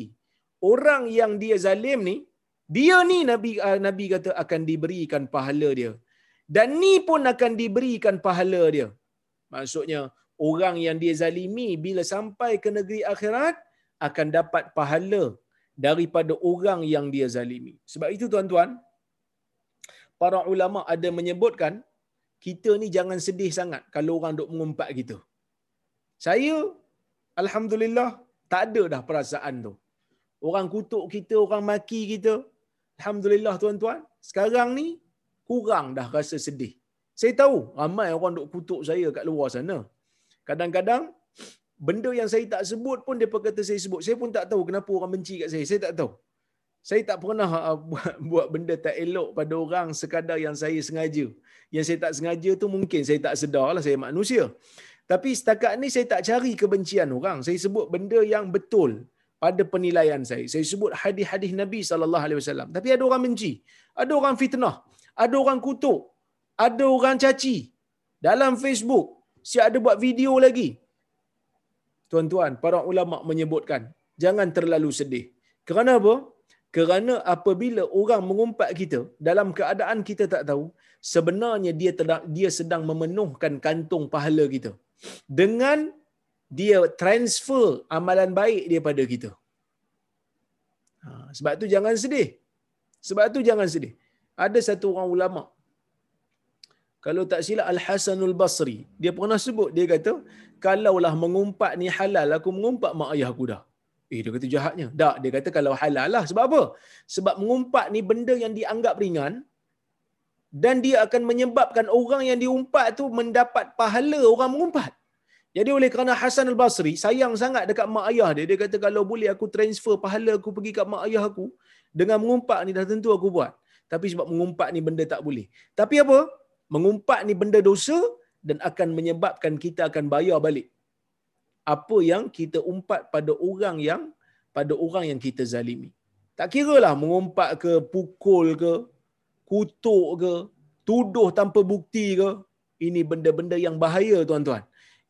orang yang dia zalim ni, dia ni Nabi uh, Nabi kata akan diberikan pahala dia. Dan ni pun akan diberikan pahala dia. Maksudnya, orang yang dia zalimi bila sampai ke negeri akhirat, akan dapat pahala daripada orang yang dia zalimi. Sebab itu tuan-tuan, para ulama ada menyebutkan kita ni jangan sedih sangat kalau orang duk mengumpat kita. Saya alhamdulillah tak ada dah perasaan tu. Orang kutuk kita, orang maki kita. Alhamdulillah tuan-tuan, sekarang ni kurang dah rasa sedih. Saya tahu ramai orang duk kutuk saya kat luar sana. Kadang-kadang benda yang saya tak sebut pun dia kata saya sebut. Saya pun tak tahu kenapa orang benci kat saya. Saya tak tahu. Saya tak pernah uh, *laughs* buat, buat benda tak elok pada orang sekadar yang saya sengaja. Yang saya tak sengaja tu mungkin saya tak sedar lah saya manusia. Tapi setakat ni saya tak cari kebencian orang. Saya sebut benda yang betul pada penilaian saya. Saya sebut hadis-hadis Nabi sallallahu alaihi wasallam. Tapi ada orang benci, ada orang fitnah, ada orang kutuk, ada orang caci dalam Facebook. Si ada buat video lagi. Tuan-tuan, para ulama menyebutkan, jangan terlalu sedih. Kerana apa? Kerana apabila orang mengumpat kita dalam keadaan kita tak tahu, sebenarnya dia dia sedang memenuhkan kantung pahala kita. Dengan dia transfer amalan baik dia pada kita. Ha, sebab tu jangan sedih. Sebab tu jangan sedih. Ada satu orang ulama kalau tak silap Al-Hasanul Basri, dia pernah sebut, dia kata, kalaulah mengumpat ni halal, aku mengumpat mak ayah aku dah. Eh, dia kata jahatnya. Tak, dia kata kalau halal lah. Sebab apa? Sebab mengumpat ni benda yang dianggap ringan, dan dia akan menyebabkan orang yang diumpat tu mendapat pahala orang mengumpat. Jadi oleh kerana Hasan al-Basri sayang sangat dekat mak ayah dia, dia kata kalau boleh aku transfer pahala aku pergi kat mak ayah aku, dengan mengumpat ni dah tentu aku buat. Tapi sebab mengumpat ni benda tak boleh. Tapi apa? Mengumpat ni benda dosa dan akan menyebabkan kita akan bayar balik. Apa yang kita umpat pada orang yang pada orang yang kita zalimi. Tak kira lah mengumpat ke, pukul ke, kutuk ke, tuduh tanpa bukti ke. Ini benda-benda yang bahaya tuan-tuan.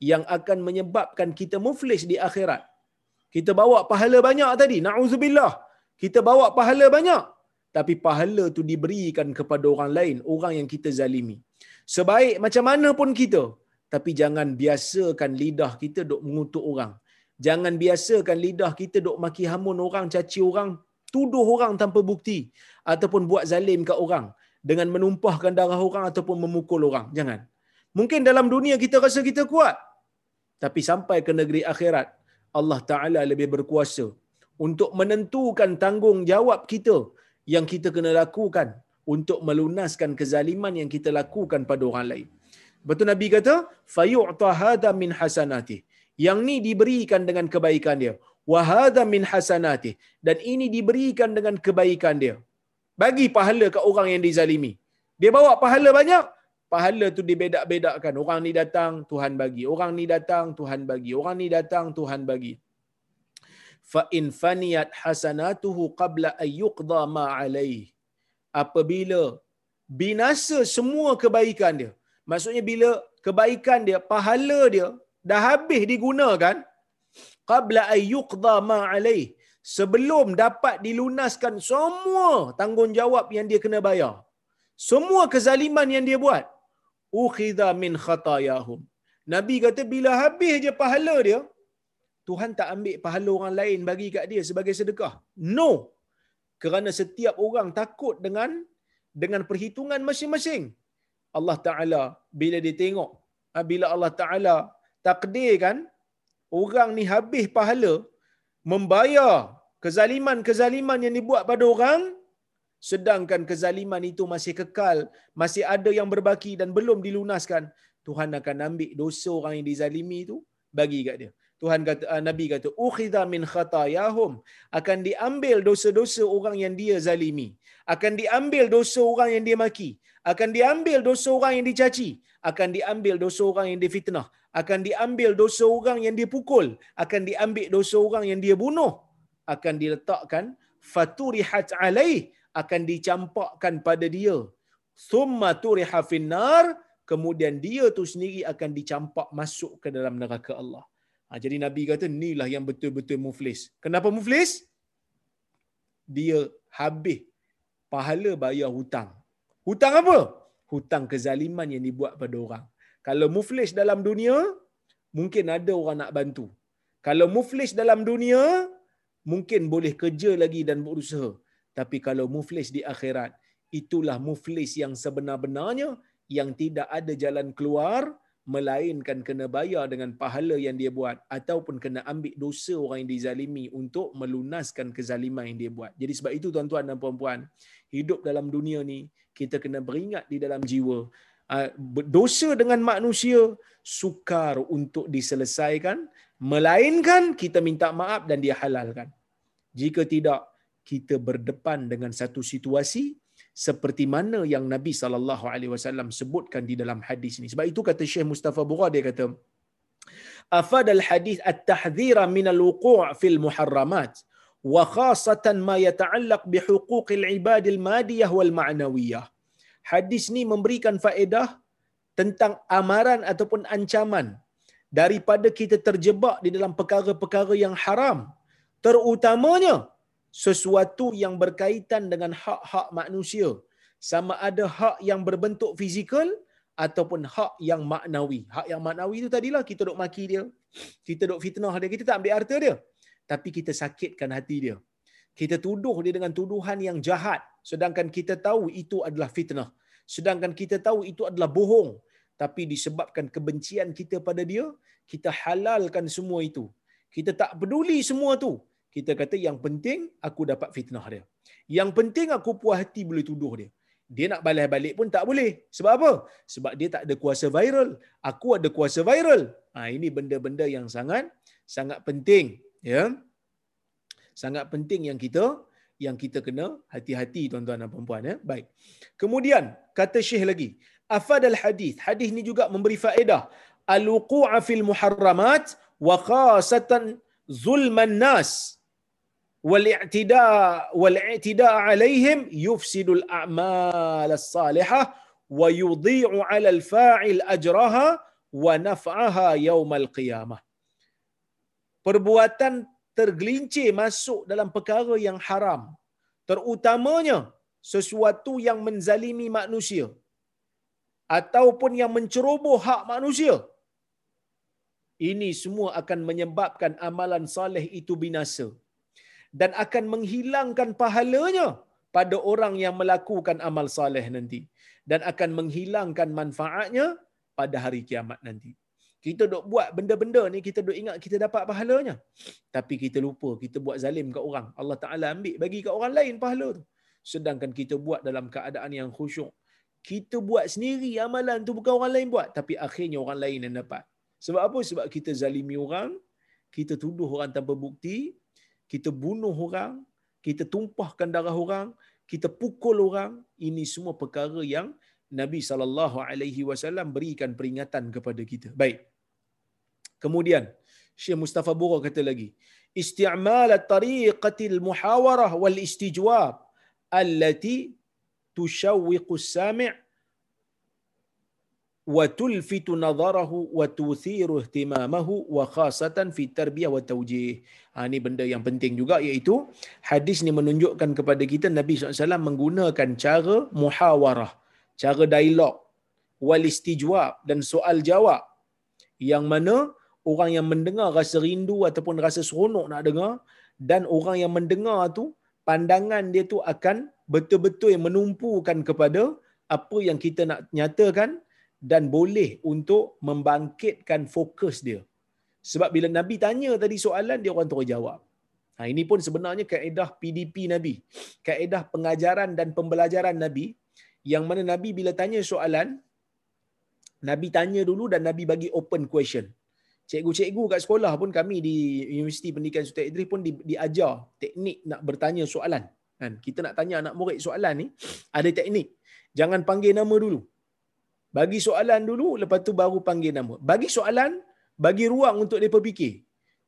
Yang akan menyebabkan kita muflis di akhirat. Kita bawa pahala banyak tadi. Na'udzubillah. Kita bawa pahala banyak. Tapi pahala tu diberikan kepada orang lain. Orang yang kita zalimi. Sebaik macam mana pun kita. Tapi jangan biasakan lidah kita duk mengutuk orang. Jangan biasakan lidah kita duk maki hamun orang, caci orang, tuduh orang tanpa bukti. Ataupun buat zalim ke orang. Dengan menumpahkan darah orang ataupun memukul orang. Jangan. Mungkin dalam dunia kita rasa kita kuat. Tapi sampai ke negeri akhirat, Allah Ta'ala lebih berkuasa untuk menentukan tanggungjawab kita yang kita kena lakukan untuk melunaskan kezaliman yang kita lakukan pada orang lain. Betul Nabi kata, fayu'ta hadha min hasanati. Yang ni diberikan dengan kebaikan dia. Wa hadha min hasanati. Dan ini diberikan dengan kebaikan dia. Bagi pahala ke orang yang dizalimi. Dia bawa pahala banyak, pahala tu dibedak-bedakkan. Orang ni datang, Tuhan bagi. Orang ni datang, Tuhan bagi. Orang ni datang, Tuhan bagi. Fa in faniyat hasanatuhu qabla an yuqda ma alayhi apabila binasa semua kebaikan dia. Maksudnya bila kebaikan dia, pahala dia dah habis digunakan qabla ayyuqda ma alaih sebelum dapat dilunaskan semua tanggungjawab yang dia kena bayar. Semua kezaliman yang dia buat. Ukhidha min khatayahum. Nabi kata bila habis je pahala dia, Tuhan tak ambil pahala orang lain bagi kat dia sebagai sedekah. No kerana setiap orang takut dengan dengan perhitungan masing-masing. Allah Taala bila dia tengok ha, bila Allah Taala takdirkan orang ni habis pahala membayar kezaliman-kezaliman yang dibuat pada orang sedangkan kezaliman itu masih kekal, masih ada yang berbaki dan belum dilunaskan, Tuhan akan ambil dosa orang yang dizalimi itu bagi kat dia. Tuhan kata uh, Nabi kata ukhidha min khatayahum. Akan diambil dosa-dosa orang yang dia zalimi. Akan diambil dosa orang yang dia maki. Akan diambil dosa orang yang dicaci. Akan diambil dosa orang yang difitnah. Akan diambil dosa orang yang dipukul. Akan diambil dosa orang yang dia bunuh. Akan diletakkan faturihat alaih akan dicampakkan pada dia thumma turiha finnar kemudian dia tu sendiri akan dicampak masuk ke dalam neraka Allah Ha, jadi Nabi kata, inilah yang betul-betul muflis. Kenapa muflis? Dia habis pahala bayar hutang. Hutang apa? Hutang kezaliman yang dibuat pada orang. Kalau muflis dalam dunia, mungkin ada orang nak bantu. Kalau muflis dalam dunia, mungkin boleh kerja lagi dan berusaha. Tapi kalau muflis di akhirat, itulah muflis yang sebenar-benarnya yang tidak ada jalan keluar melainkan kena bayar dengan pahala yang dia buat ataupun kena ambil dosa orang yang dizalimi untuk melunaskan kezaliman yang dia buat. Jadi sebab itu tuan-tuan dan puan-puan, hidup dalam dunia ni kita kena beringat di dalam jiwa dosa dengan manusia sukar untuk diselesaikan melainkan kita minta maaf dan dia halalkan. Jika tidak kita berdepan dengan satu situasi seperti mana yang Nabi sallallahu alaihi wasallam sebutkan di dalam hadis ini. Sebab itu kata Syekh Mustafa Bura dia kata afad al hadis at-tahdhir min al-wuqu' fil muharramat wa khasatan ma yata'allaq bi huquq al-ibad al-madiyah wal ma'nawiyah. Hadis ni memberikan faedah tentang amaran ataupun ancaman daripada kita terjebak di dalam perkara-perkara yang haram terutamanya sesuatu yang berkaitan dengan hak-hak manusia sama ada hak yang berbentuk fizikal ataupun hak yang maknawi. Hak yang maknawi itu tadilah kita duk maki dia, kita duk fitnah dia, kita tak ambil harta dia. Tapi kita sakitkan hati dia. Kita tuduh dia dengan tuduhan yang jahat sedangkan kita tahu itu adalah fitnah. Sedangkan kita tahu itu adalah bohong. Tapi disebabkan kebencian kita pada dia, kita halalkan semua itu. Kita tak peduli semua tu. Kita kata yang penting aku dapat fitnah dia. Yang penting aku puas hati boleh tuduh dia. Dia nak balas balik pun tak boleh. Sebab apa? Sebab dia tak ada kuasa viral. Aku ada kuasa viral. Ha, ini benda-benda yang sangat sangat penting. Ya. Sangat penting yang kita yang kita kena hati-hati tuan-tuan dan puan-puan. Ya. Baik. Kemudian, kata Syekh lagi. Afadal hadis. Hadis ni juga memberi faedah. Al-wuqu'a fil muharramat wa khasatan zulman nas والاعتداء والاعتداء عليهم يفسد الأعمال الصالحة ويضيع على الفاعل أجرها ونفعها يوم القيامة. Perbuatan tergelincir masuk dalam perkara yang haram. Terutamanya sesuatu yang menzalimi manusia ataupun yang menceroboh hak manusia. Ini semua akan menyebabkan amalan saleh itu binasa dan akan menghilangkan pahalanya pada orang yang melakukan amal saleh nanti dan akan menghilangkan manfaatnya pada hari kiamat nanti. Kita dok buat benda-benda ni kita dok ingat kita dapat pahalanya. Tapi kita lupa kita buat zalim kat orang. Allah Taala ambil bagi kat orang lain pahala tu. Sedangkan kita buat dalam keadaan yang khusyuk. Kita buat sendiri amalan tu bukan orang lain buat tapi akhirnya orang lain yang dapat. Sebab apa? Sebab kita zalimi orang, kita tuduh orang tanpa bukti, kita bunuh orang, kita tumpahkan darah orang, kita pukul orang, ini semua perkara yang Nabi sallallahu alaihi wasallam berikan peringatan kepada kita. Baik. Kemudian Syekh Mustafa Bura kata lagi, isti'mal at-tariqatil muhawarah wal istijwab allati tushawwiqu as-sami' وتلفت نظره وتثير اهتمامه وخاصة في التربية والتوجيه. Ha, ini benda yang penting juga iaitu hadis ni menunjukkan kepada kita Nabi SAW menggunakan cara muhawarah, cara dialog, wal istijwab dan soal jawab yang mana orang yang mendengar rasa rindu ataupun rasa seronok nak dengar dan orang yang mendengar tu pandangan dia tu akan betul-betul menumpukan kepada apa yang kita nak nyatakan dan boleh untuk membangkitkan fokus dia. Sebab bila Nabi tanya tadi soalan, dia orang terus jawab. Ha, ini pun sebenarnya kaedah PDP Nabi. Kaedah pengajaran dan pembelajaran Nabi. Yang mana Nabi bila tanya soalan, Nabi tanya dulu dan Nabi bagi open question. Cikgu-cikgu kat sekolah pun kami di Universiti Pendidikan Sultan Idris pun di, diajar teknik nak bertanya soalan. Kan? Kita nak tanya anak murid soalan ni, ada teknik. Jangan panggil nama dulu. Bagi soalan dulu, lepas tu baru panggil nama. Bagi soalan, bagi ruang untuk mereka fikir.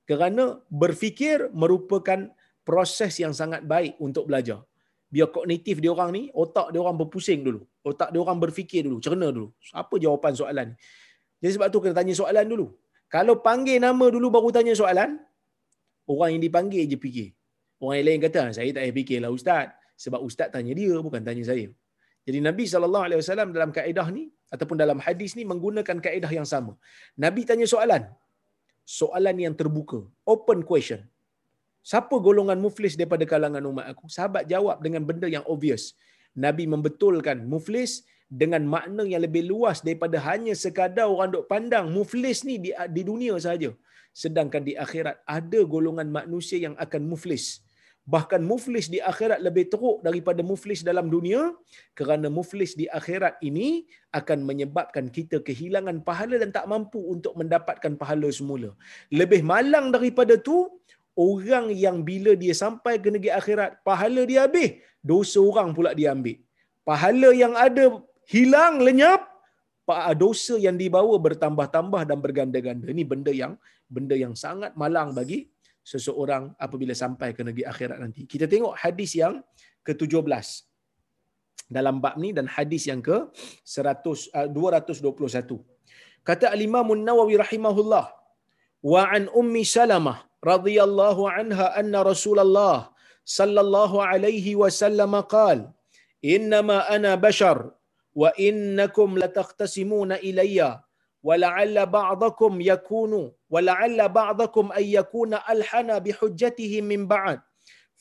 Kerana berfikir merupakan proses yang sangat baik untuk belajar. Biar kognitif dia orang ni, otak dia orang berpusing dulu. Otak dia orang berfikir dulu, cerna dulu. Apa jawapan soalan ni? Jadi sebab tu kena tanya soalan dulu. Kalau panggil nama dulu baru tanya soalan, orang yang dipanggil je fikir. Orang yang lain kata, saya tak payah fikirlah ustaz. Sebab ustaz tanya dia, bukan tanya saya. Jadi Nabi SAW dalam kaedah ni, ataupun dalam hadis ni menggunakan kaedah yang sama. Nabi tanya soalan. Soalan yang terbuka. Open question. Siapa golongan muflis daripada kalangan umat aku? Sahabat jawab dengan benda yang obvious. Nabi membetulkan muflis dengan makna yang lebih luas daripada hanya sekadar orang duk pandang muflis ni di, di dunia saja. Sedangkan di akhirat ada golongan manusia yang akan muflis bahkan muflis di akhirat lebih teruk daripada muflis dalam dunia kerana muflis di akhirat ini akan menyebabkan kita kehilangan pahala dan tak mampu untuk mendapatkan pahala semula. Lebih malang daripada tu orang yang bila dia sampai ke negeri akhirat pahala dia habis, dosa orang pula dia ambil. Pahala yang ada hilang lenyap, dosa yang dibawa bertambah-tambah dan berganda-ganda. Ini benda yang benda yang sangat malang bagi seseorang apabila sampai ke negeri akhirat nanti. Kita tengok hadis yang ke-17 dalam bab ni dan hadis yang ke 100 221. Kata Al-Imam nawawi rahimahullah wa an ummi Salamah radhiyallahu anha anna Rasulullah sallallahu alaihi wasallam qala innama ana bashar wa innakum lataqtasimuna ilayya wa la'alla ba'dakum yakunu ولعل بعضكم أن يكون ألحن بحجته من بعد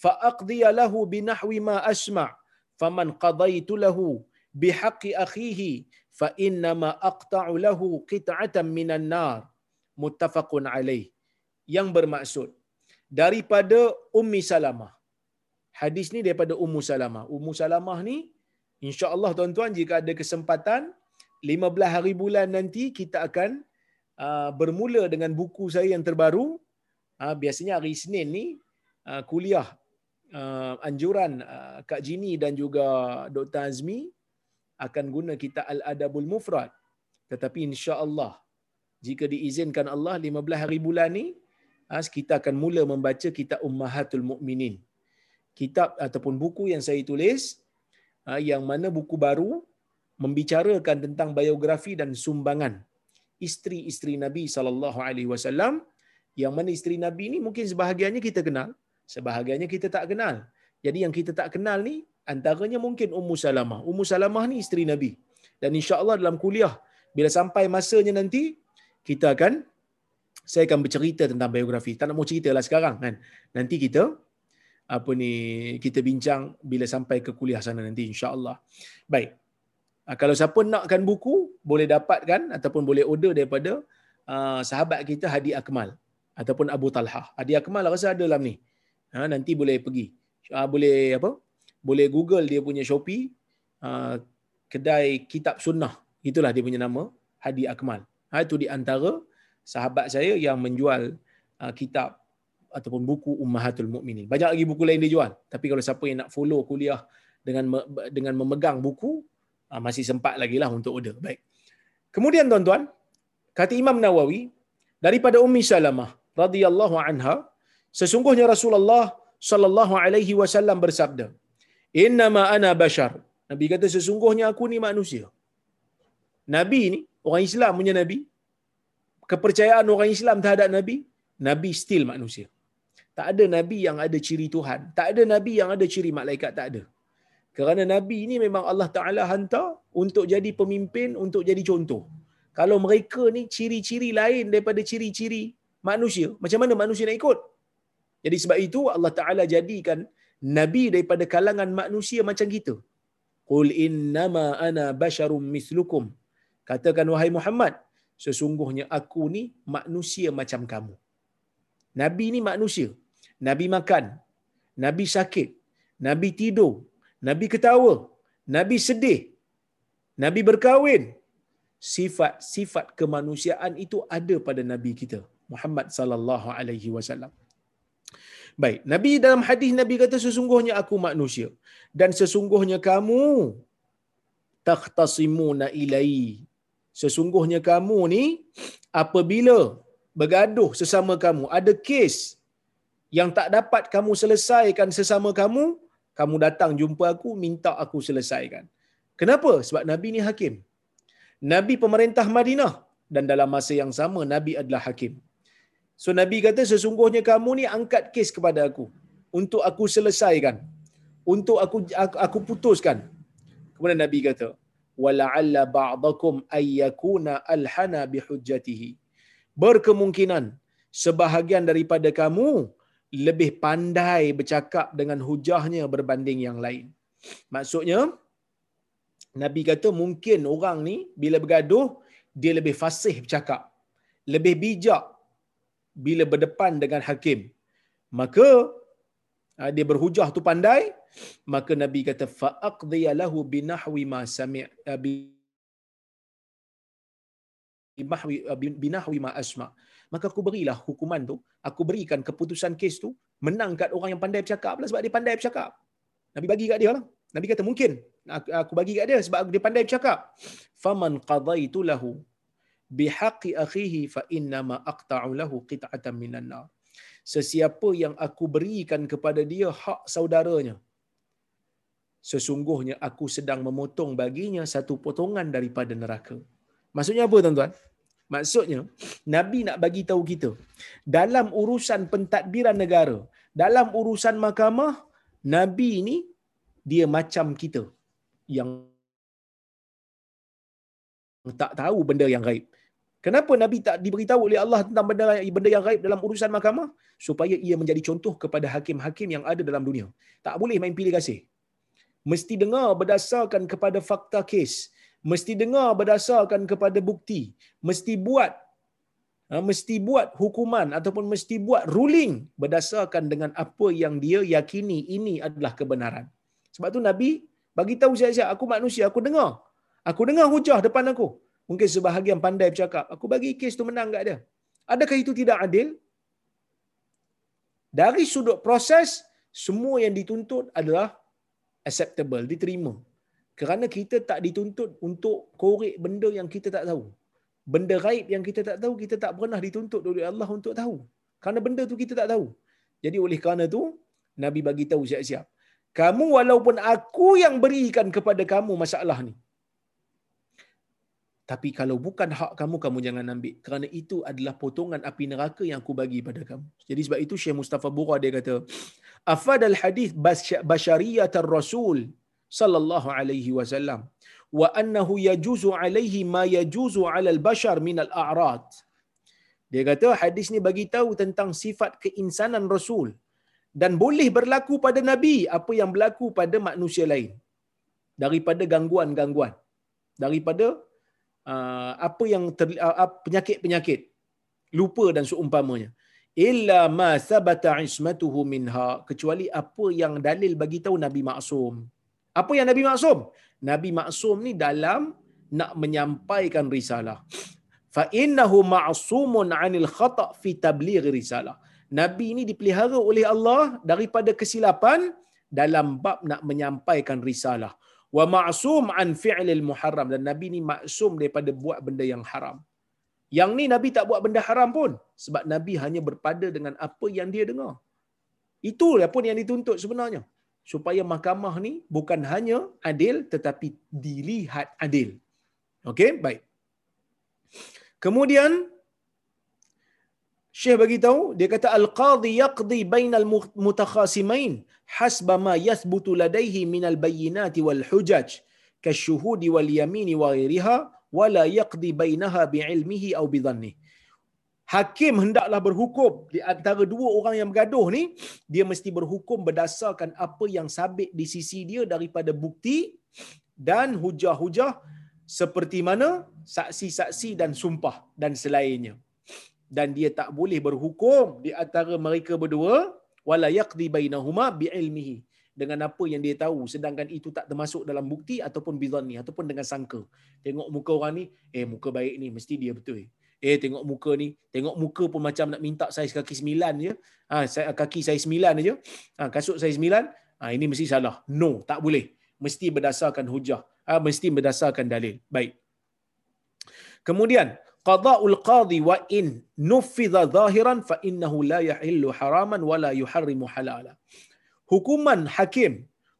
فأقضي له بنحو ما أسمع فمن قضيت له بحق أخيه فإنما أقطع له قطعة من النار متفق عليه yang bermaksud daripada Ummi Salamah. Hadis ni daripada Ummu Salamah. Ummu Salamah ni insya-Allah tuan-tuan jika ada kesempatan 15 hari bulan nanti kita akan uh, bermula dengan buku saya yang terbaru. Uh, biasanya hari Isnin ni uh, kuliah anjuran Kak Jini dan juga Dr. Azmi akan guna kita Al-Adabul Mufrad. Tetapi insya-Allah jika diizinkan Allah 15 hari bulan ni kita akan mula membaca kitab Ummahatul Mukminin. Kitab ataupun buku yang saya tulis yang mana buku baru membicarakan tentang biografi dan sumbangan isteri-isteri Nabi sallallahu alaihi wasallam yang mana isteri Nabi ni mungkin sebahagiannya kita kenal, sebahagiannya kita tak kenal. Jadi yang kita tak kenal ni antaranya mungkin Ummu Salamah. Ummu Salamah ni isteri Nabi. Dan insya-Allah dalam kuliah bila sampai masanya nanti kita akan saya akan bercerita tentang biografi. Tak nak mau ceritalah sekarang kan. Nanti kita apa ni kita bincang bila sampai ke kuliah sana nanti insya-Allah. Baik. Uh, kalau siapa nakkan buku, boleh dapatkan ataupun boleh order daripada uh, sahabat kita Hadi Akmal ataupun Abu Talha. Hadi Akmal rasa ada dalam ni. Ha, nanti boleh pergi. Uh, boleh apa? Boleh Google dia punya Shopee uh, kedai kitab sunnah. Itulah dia punya nama Hadi Akmal. Ha, itu di antara sahabat saya yang menjual uh, kitab ataupun buku Ummahatul Mukminin. Banyak lagi buku lain dia jual. Tapi kalau siapa yang nak follow kuliah dengan dengan memegang buku, Ah, masih sempat lagi lah untuk order. Baik. Kemudian tuan-tuan, kata Imam Nawawi, daripada Ummi Salamah radhiyallahu anha, sesungguhnya Rasulullah sallallahu alaihi wasallam bersabda, "Innama ana bashar." Nabi kata sesungguhnya aku ni manusia. Nabi ni orang Islam punya nabi. Kepercayaan orang Islam terhadap nabi, nabi still manusia. Tak ada nabi yang ada ciri Tuhan, tak ada nabi yang ada ciri malaikat, tak ada. Kerana Nabi ini memang Allah Ta'ala hantar untuk jadi pemimpin, untuk jadi contoh. Kalau mereka ni ciri-ciri lain daripada ciri-ciri manusia, macam mana manusia nak ikut? Jadi sebab itu Allah Ta'ala jadikan Nabi daripada kalangan manusia macam kita. Qul innama ana basharum mislukum. Katakan wahai Muhammad, sesungguhnya aku ni manusia macam kamu. Nabi ni manusia. Nabi makan. Nabi sakit. Nabi tidur. Nabi ketawa, Nabi sedih, Nabi berkahwin. Sifat-sifat kemanusiaan itu ada pada Nabi kita, Muhammad sallallahu alaihi wasallam. Baik, Nabi dalam hadis Nabi kata sesungguhnya aku manusia dan sesungguhnya kamu takhtasimuna ilai. Sesungguhnya kamu ni apabila bergaduh sesama kamu, ada kes yang tak dapat kamu selesaikan sesama kamu, kamu datang jumpa aku minta aku selesaikan. Kenapa? Sebab Nabi ni hakim. Nabi pemerintah Madinah dan dalam masa yang sama Nabi adalah hakim. So Nabi kata sesungguhnya kamu ni angkat kes kepada aku untuk aku selesaikan. Untuk aku aku, aku putuskan. Kemudian Nabi kata, "Wala'alla ba'dakum ayyakuna alhana bihujjatihi." Berkemungkinan sebahagian daripada kamu lebih pandai bercakap dengan hujahnya berbanding yang lain. Maksudnya, Nabi kata mungkin orang ni bila bergaduh, dia lebih fasih bercakap. Lebih bijak bila berdepan dengan hakim. Maka, ah, dia berhujah tu pandai, maka Nabi kata faaqdi lahu binahwi ma sami' ah, bi binahwi ma asma' maka aku berilah hukuman tu. Aku berikan keputusan kes tu menang kat orang yang pandai bercakap lah sebab dia pandai bercakap. Nabi bagi kat dia lah. Nabi kata mungkin. Aku bagi kat dia sebab dia pandai bercakap. Faman qadaitu lahu bihaqqi akhihi fa inna ma aqta'u lahu qit'atan minan nar. Sesiapa yang aku berikan kepada dia hak saudaranya sesungguhnya aku sedang memotong baginya satu potongan daripada neraka. Maksudnya apa tuan-tuan? Maksudnya Nabi nak bagi tahu kita dalam urusan pentadbiran negara, dalam urusan mahkamah Nabi ni dia macam kita yang tak tahu benda yang gaib. Kenapa Nabi tak diberitahu oleh Allah tentang benda benda yang gaib dalam urusan mahkamah? Supaya ia menjadi contoh kepada hakim-hakim yang ada dalam dunia. Tak boleh main pilih kasih. Mesti dengar berdasarkan kepada fakta kes. Mesti dengar berdasarkan kepada bukti. Mesti buat ha, mesti buat hukuman ataupun mesti buat ruling berdasarkan dengan apa yang dia yakini ini adalah kebenaran. Sebab tu Nabi bagi tahu siap-siap aku manusia, aku dengar. Aku dengar hujah depan aku. Mungkin sebahagian pandai bercakap, aku bagi kes tu menang kat dia. Adakah itu tidak adil? Dari sudut proses, semua yang dituntut adalah acceptable, diterima. Kerana kita tak dituntut untuk korek benda yang kita tak tahu. Benda gaib yang kita tak tahu, kita tak pernah dituntut oleh Allah untuk tahu. Kerana benda tu kita tak tahu. Jadi oleh kerana tu, Nabi bagi tahu siap-siap. Kamu walaupun aku yang berikan kepada kamu masalah ni, tapi kalau bukan hak kamu, kamu jangan ambil. Kerana itu adalah potongan api neraka yang aku bagi pada kamu. Jadi sebab itu Syekh Mustafa Bura dia kata, Afad al-hadith bashariyat rasul sallallahu alaihi wasallam wa annahu yajuzu alaihi ma yajuzu ala al-bashar min al-a'rad. Dia kata hadis ni bagi tahu tentang sifat keinsanan Rasul dan boleh berlaku pada Nabi apa yang berlaku pada manusia lain daripada gangguan-gangguan daripada uh, apa yang ter, uh, penyakit-penyakit lupa dan seumpamanya illa ma sabata ismatuhu minha kecuali apa yang dalil bagi tahu nabi maksum apa yang nabi maksum nabi maksum ni dalam nak menyampaikan risalah fa innahu ma'sumun 'anil khata' fi tabligh risalah nabi ini dipelihara oleh Allah daripada kesilapan dalam bab nak menyampaikan risalah wa ma'sum an fi'lil muharram dan nabi ni maksum daripada buat benda yang haram. Yang ni nabi tak buat benda haram pun sebab nabi hanya berpada dengan apa yang dia dengar. Itulah pun yang dituntut sebenarnya. Supaya mahkamah ni bukan hanya adil tetapi dilihat adil. Okey, baik. Kemudian Syekh bagi tahu dia kata al-qadhi yaqdi bainal mutakhasimain hasba ma yathbutu ladaihi minal bayyinati wal hujaj kasyuhudi wal yamini wa ghairiha wala yaqdi bainaha bi'ilmihi aw bidhanni Hakim hendaklah berhukum. Di antara dua orang yang bergaduh ni dia mesti berhukum berdasarkan apa yang sabit di sisi dia daripada bukti dan hujah-hujah seperti mana saksi-saksi dan sumpah dan selainnya. Dan dia tak boleh berhukum di antara mereka berdua wala yaqdi bainahuma biilmihi. Dengan apa yang dia tahu sedangkan itu tak termasuk dalam bukti ataupun bizanni ataupun dengan sangka. Tengok muka orang ni eh muka baik ni mesti dia betul. eh tengok muka ni. Tengok muka pun macam nak minta saiz kaki sembilan je. Ha kaki saiz sembilan aja ha kasut saiz sembilan. Ha ini mesti salah. No tak boleh. Mesti berdasarkan hujah. Ha, mesti berdasarkan dalil. Baik. Kemudian qada'ul qadhi wa in nufidha zahiran fa innahu la yahillu haraman wa la yuharrimu halala. Hukuman hakim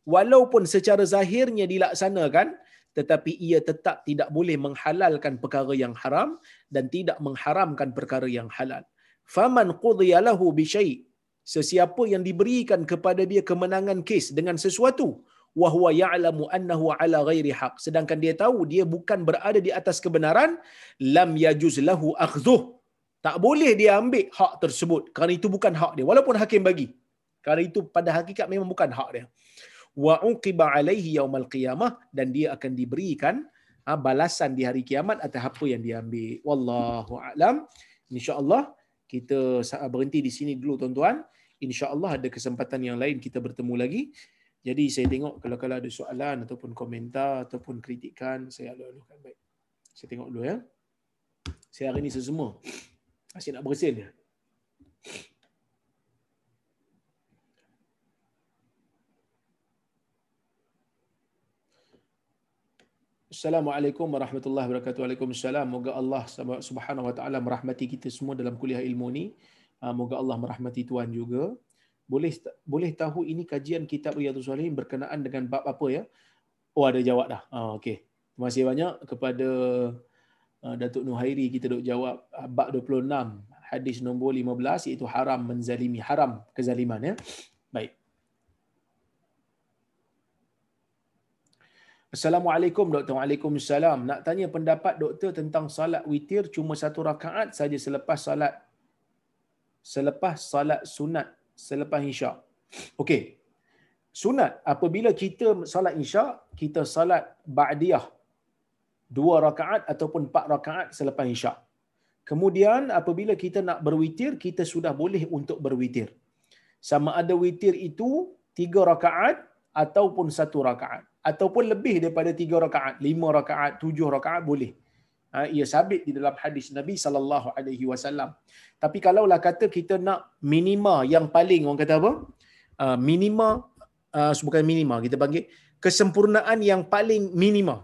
walaupun secara zahirnya dilaksanakan tetapi ia tetap tidak boleh menghalalkan perkara yang haram dan tidak mengharamkan perkara yang halal. Faman qudiya lahu bi syai' sesiapa yang diberikan kepada dia kemenangan kes dengan sesuatu wa huwa ya'lamu annahu ala ghairi haq. Sedangkan dia tahu dia bukan berada di atas kebenaran lam yajuz lahu akhdhuh tak boleh dia ambil hak tersebut. Kerana itu bukan hak dia. Walaupun hakim bagi. Kerana itu pada hakikat memang bukan hak dia wa uqiba alaihi yaumal qiyamah dan dia akan diberikan ha, balasan di hari kiamat atas apa yang dia ambil wallahu alam insyaallah kita berhenti di sini dulu tuan-tuan insyaallah ada kesempatan yang lain kita bertemu lagi jadi saya tengok kalau kalau ada soalan ataupun komentar ataupun kritikan saya alu-alukan baik. Saya tengok dulu ya. Saya hari ni sesemua. Masih nak bersin ya. Assalamualaikum warahmatullahi wabarakatuh. Waalaikumsalam. Moga Allah Subhanahu wa taala merahmati kita semua dalam kuliah ilmu ni. Ah, moga Allah merahmati tuan juga boleh boleh tahu ini kajian kitab Riyadhus Salihin berkenaan dengan bab apa ya? Oh ada jawab dah. Ah okey. Terima kasih banyak kepada uh, Datuk Nuhairi kita duk jawab uh, bab 26 hadis nombor 15 iaitu haram menzalimi haram kezaliman ya. Baik. Assalamualaikum doktor. Waalaikumsalam. Nak tanya pendapat doktor tentang salat witir cuma satu rakaat saja selepas salat selepas salat sunat selepas isyak. Okey. Sunat apabila kita salat isyak, kita salat ba'diyah dua rakaat ataupun empat rakaat selepas isyak. Kemudian apabila kita nak berwitir, kita sudah boleh untuk berwitir. Sama ada witir itu tiga rakaat ataupun satu rakaat. Ataupun lebih daripada tiga rakaat, lima rakaat, tujuh rakaat boleh. Ha, ia sabit di dalam hadis Nabi sallallahu alaihi wasallam. Tapi kalaulah kata kita nak minima yang paling orang kata apa? Uh, minima uh, bukan minima kita panggil kesempurnaan yang paling minima.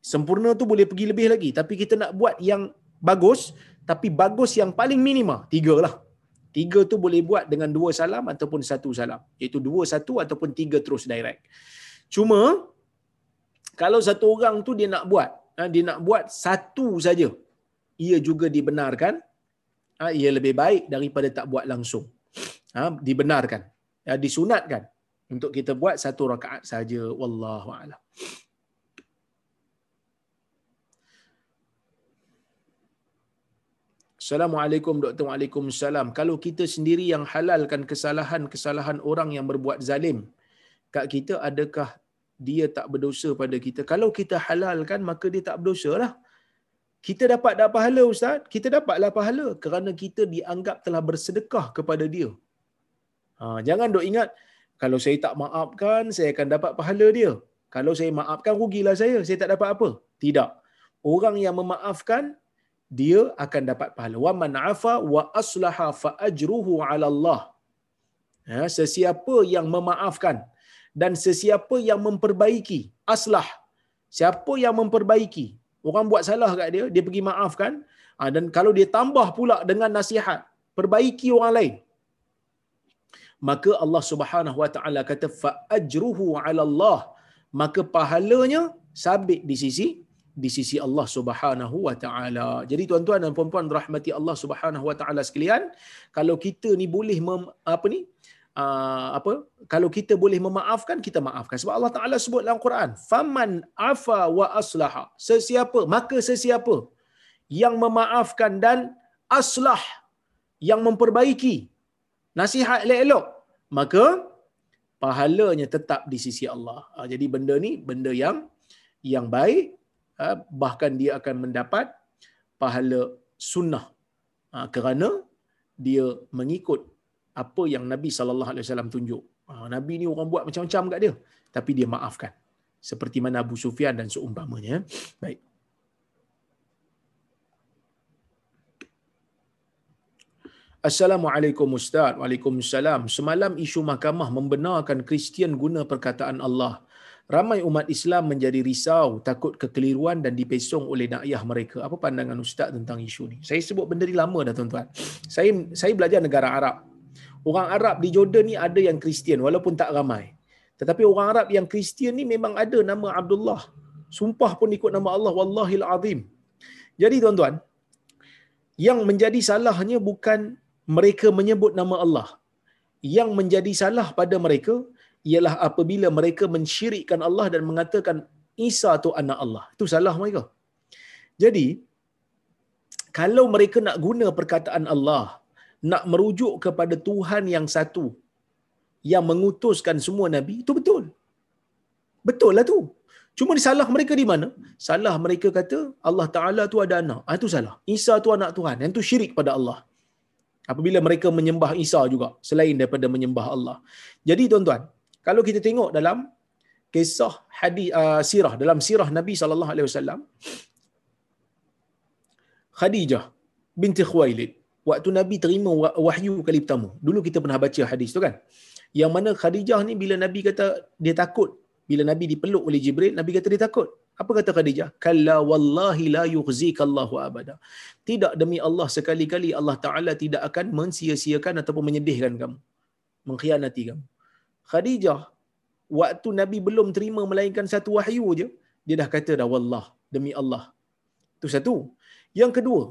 Sempurna tu boleh pergi lebih lagi tapi kita nak buat yang bagus tapi bagus yang paling minima tiga lah. Tiga tu boleh buat dengan dua salam ataupun satu salam. Iaitu dua satu ataupun tiga terus direct. Cuma kalau satu orang tu dia nak buat, ha, dia nak buat satu saja, ia juga dibenarkan. Ha, ia lebih baik daripada tak buat langsung. Ha, dibenarkan, disunatkan untuk kita buat satu rakaat saja. Wallahu a'lam. Assalamualaikum Dr. Waalaikumsalam. Kalau kita sendiri yang halalkan kesalahan-kesalahan orang yang berbuat zalim, kat kita adakah dia tak berdosa pada kita? Kalau kita halalkan, maka dia tak berdosa lah. Kita dapat dah pahala Ustaz? Kita dapatlah pahala kerana kita dianggap telah bersedekah kepada dia. Ha, jangan dok ingat, kalau saya tak maafkan, saya akan dapat pahala dia. Kalau saya maafkan, rugilah saya. Saya tak dapat apa? Tidak. Orang yang memaafkan, dia akan dapat pahala. Wa man afa wa aslaha fa ajruhu 'ala Allah. Ya, sesiapa yang memaafkan dan sesiapa yang memperbaiki, aslah. Siapa yang memperbaiki, orang buat salah kat dia, dia pergi maafkan ha, dan kalau dia tambah pula dengan nasihat, perbaiki orang lain. Maka Allah Subhanahu Wa Taala kata fa ajruhu 'ala Allah. Maka pahalanya sabit di sisi di sisi Allah Subhanahu wa taala. Jadi tuan-tuan dan puan-puan rahmati Allah Subhanahu wa taala sekalian, kalau kita ni boleh mem, apa ni? Uh, apa kalau kita boleh memaafkan kita maafkan sebab Allah Taala sebut dalam Quran faman afa wa aslaha sesiapa maka sesiapa yang memaafkan dan aslah yang memperbaiki nasihat elok-elok maka pahalanya tetap di sisi Allah. Uh, jadi benda ni benda yang yang baik bahkan dia akan mendapat pahala sunnah ha, kerana dia mengikut apa yang Nabi sallallahu alaihi wasallam tunjuk. Ha, Nabi ni orang buat macam-macam kat dia tapi dia maafkan. Seperti mana Abu Sufyan dan seumpamanya. Baik. Assalamualaikum Ustaz. Waalaikumsalam. Semalam isu mahkamah membenarkan Kristian guna perkataan Allah ramai umat Islam menjadi risau, takut kekeliruan dan dipesong oleh dakwah mereka. Apa pandangan ustaz tentang isu ni? Saya sebut benda ni lama dah tuan-tuan. Saya saya belajar negara Arab. Orang Arab di Jordan ni ada yang Kristian walaupun tak ramai. Tetapi orang Arab yang Kristian ni memang ada nama Abdullah. Sumpah pun ikut nama Allah wallahil azim. Jadi tuan-tuan, yang menjadi salahnya bukan mereka menyebut nama Allah. Yang menjadi salah pada mereka ialah apabila mereka mensyirikkan Allah dan mengatakan Isa tu anak Allah. Itu salah mereka. Jadi, kalau mereka nak guna perkataan Allah, nak merujuk kepada Tuhan yang satu, yang mengutuskan semua Nabi, itu betul. Betul lah tu. Cuma salah mereka di mana? Salah mereka kata Allah Ta'ala tu ada anak. Ah, itu salah. Isa tu anak Tuhan. Yang tu syirik pada Allah. Apabila mereka menyembah Isa juga, selain daripada menyembah Allah. Jadi tuan-tuan, kalau kita tengok dalam kisah hadis uh, sirah dalam sirah Nabi sallallahu alaihi wasallam Khadijah binti Khuwailid waktu Nabi terima wahyu kali pertama. Dulu kita pernah baca hadis tu kan? Yang mana Khadijah ni bila Nabi kata dia takut bila Nabi dipeluk oleh Jibril Nabi kata dia takut. Apa kata Khadijah? Kalla wallahi la yukhzika Allahu abada. Tidak demi Allah sekali-kali Allah taala tidak akan mensia-siakan ataupun menyedihkan kamu mengkhianati kamu Khadijah waktu Nabi belum terima melainkan satu wahyu je dia dah kata dah wallah demi Allah. Itu satu. Yang kedua,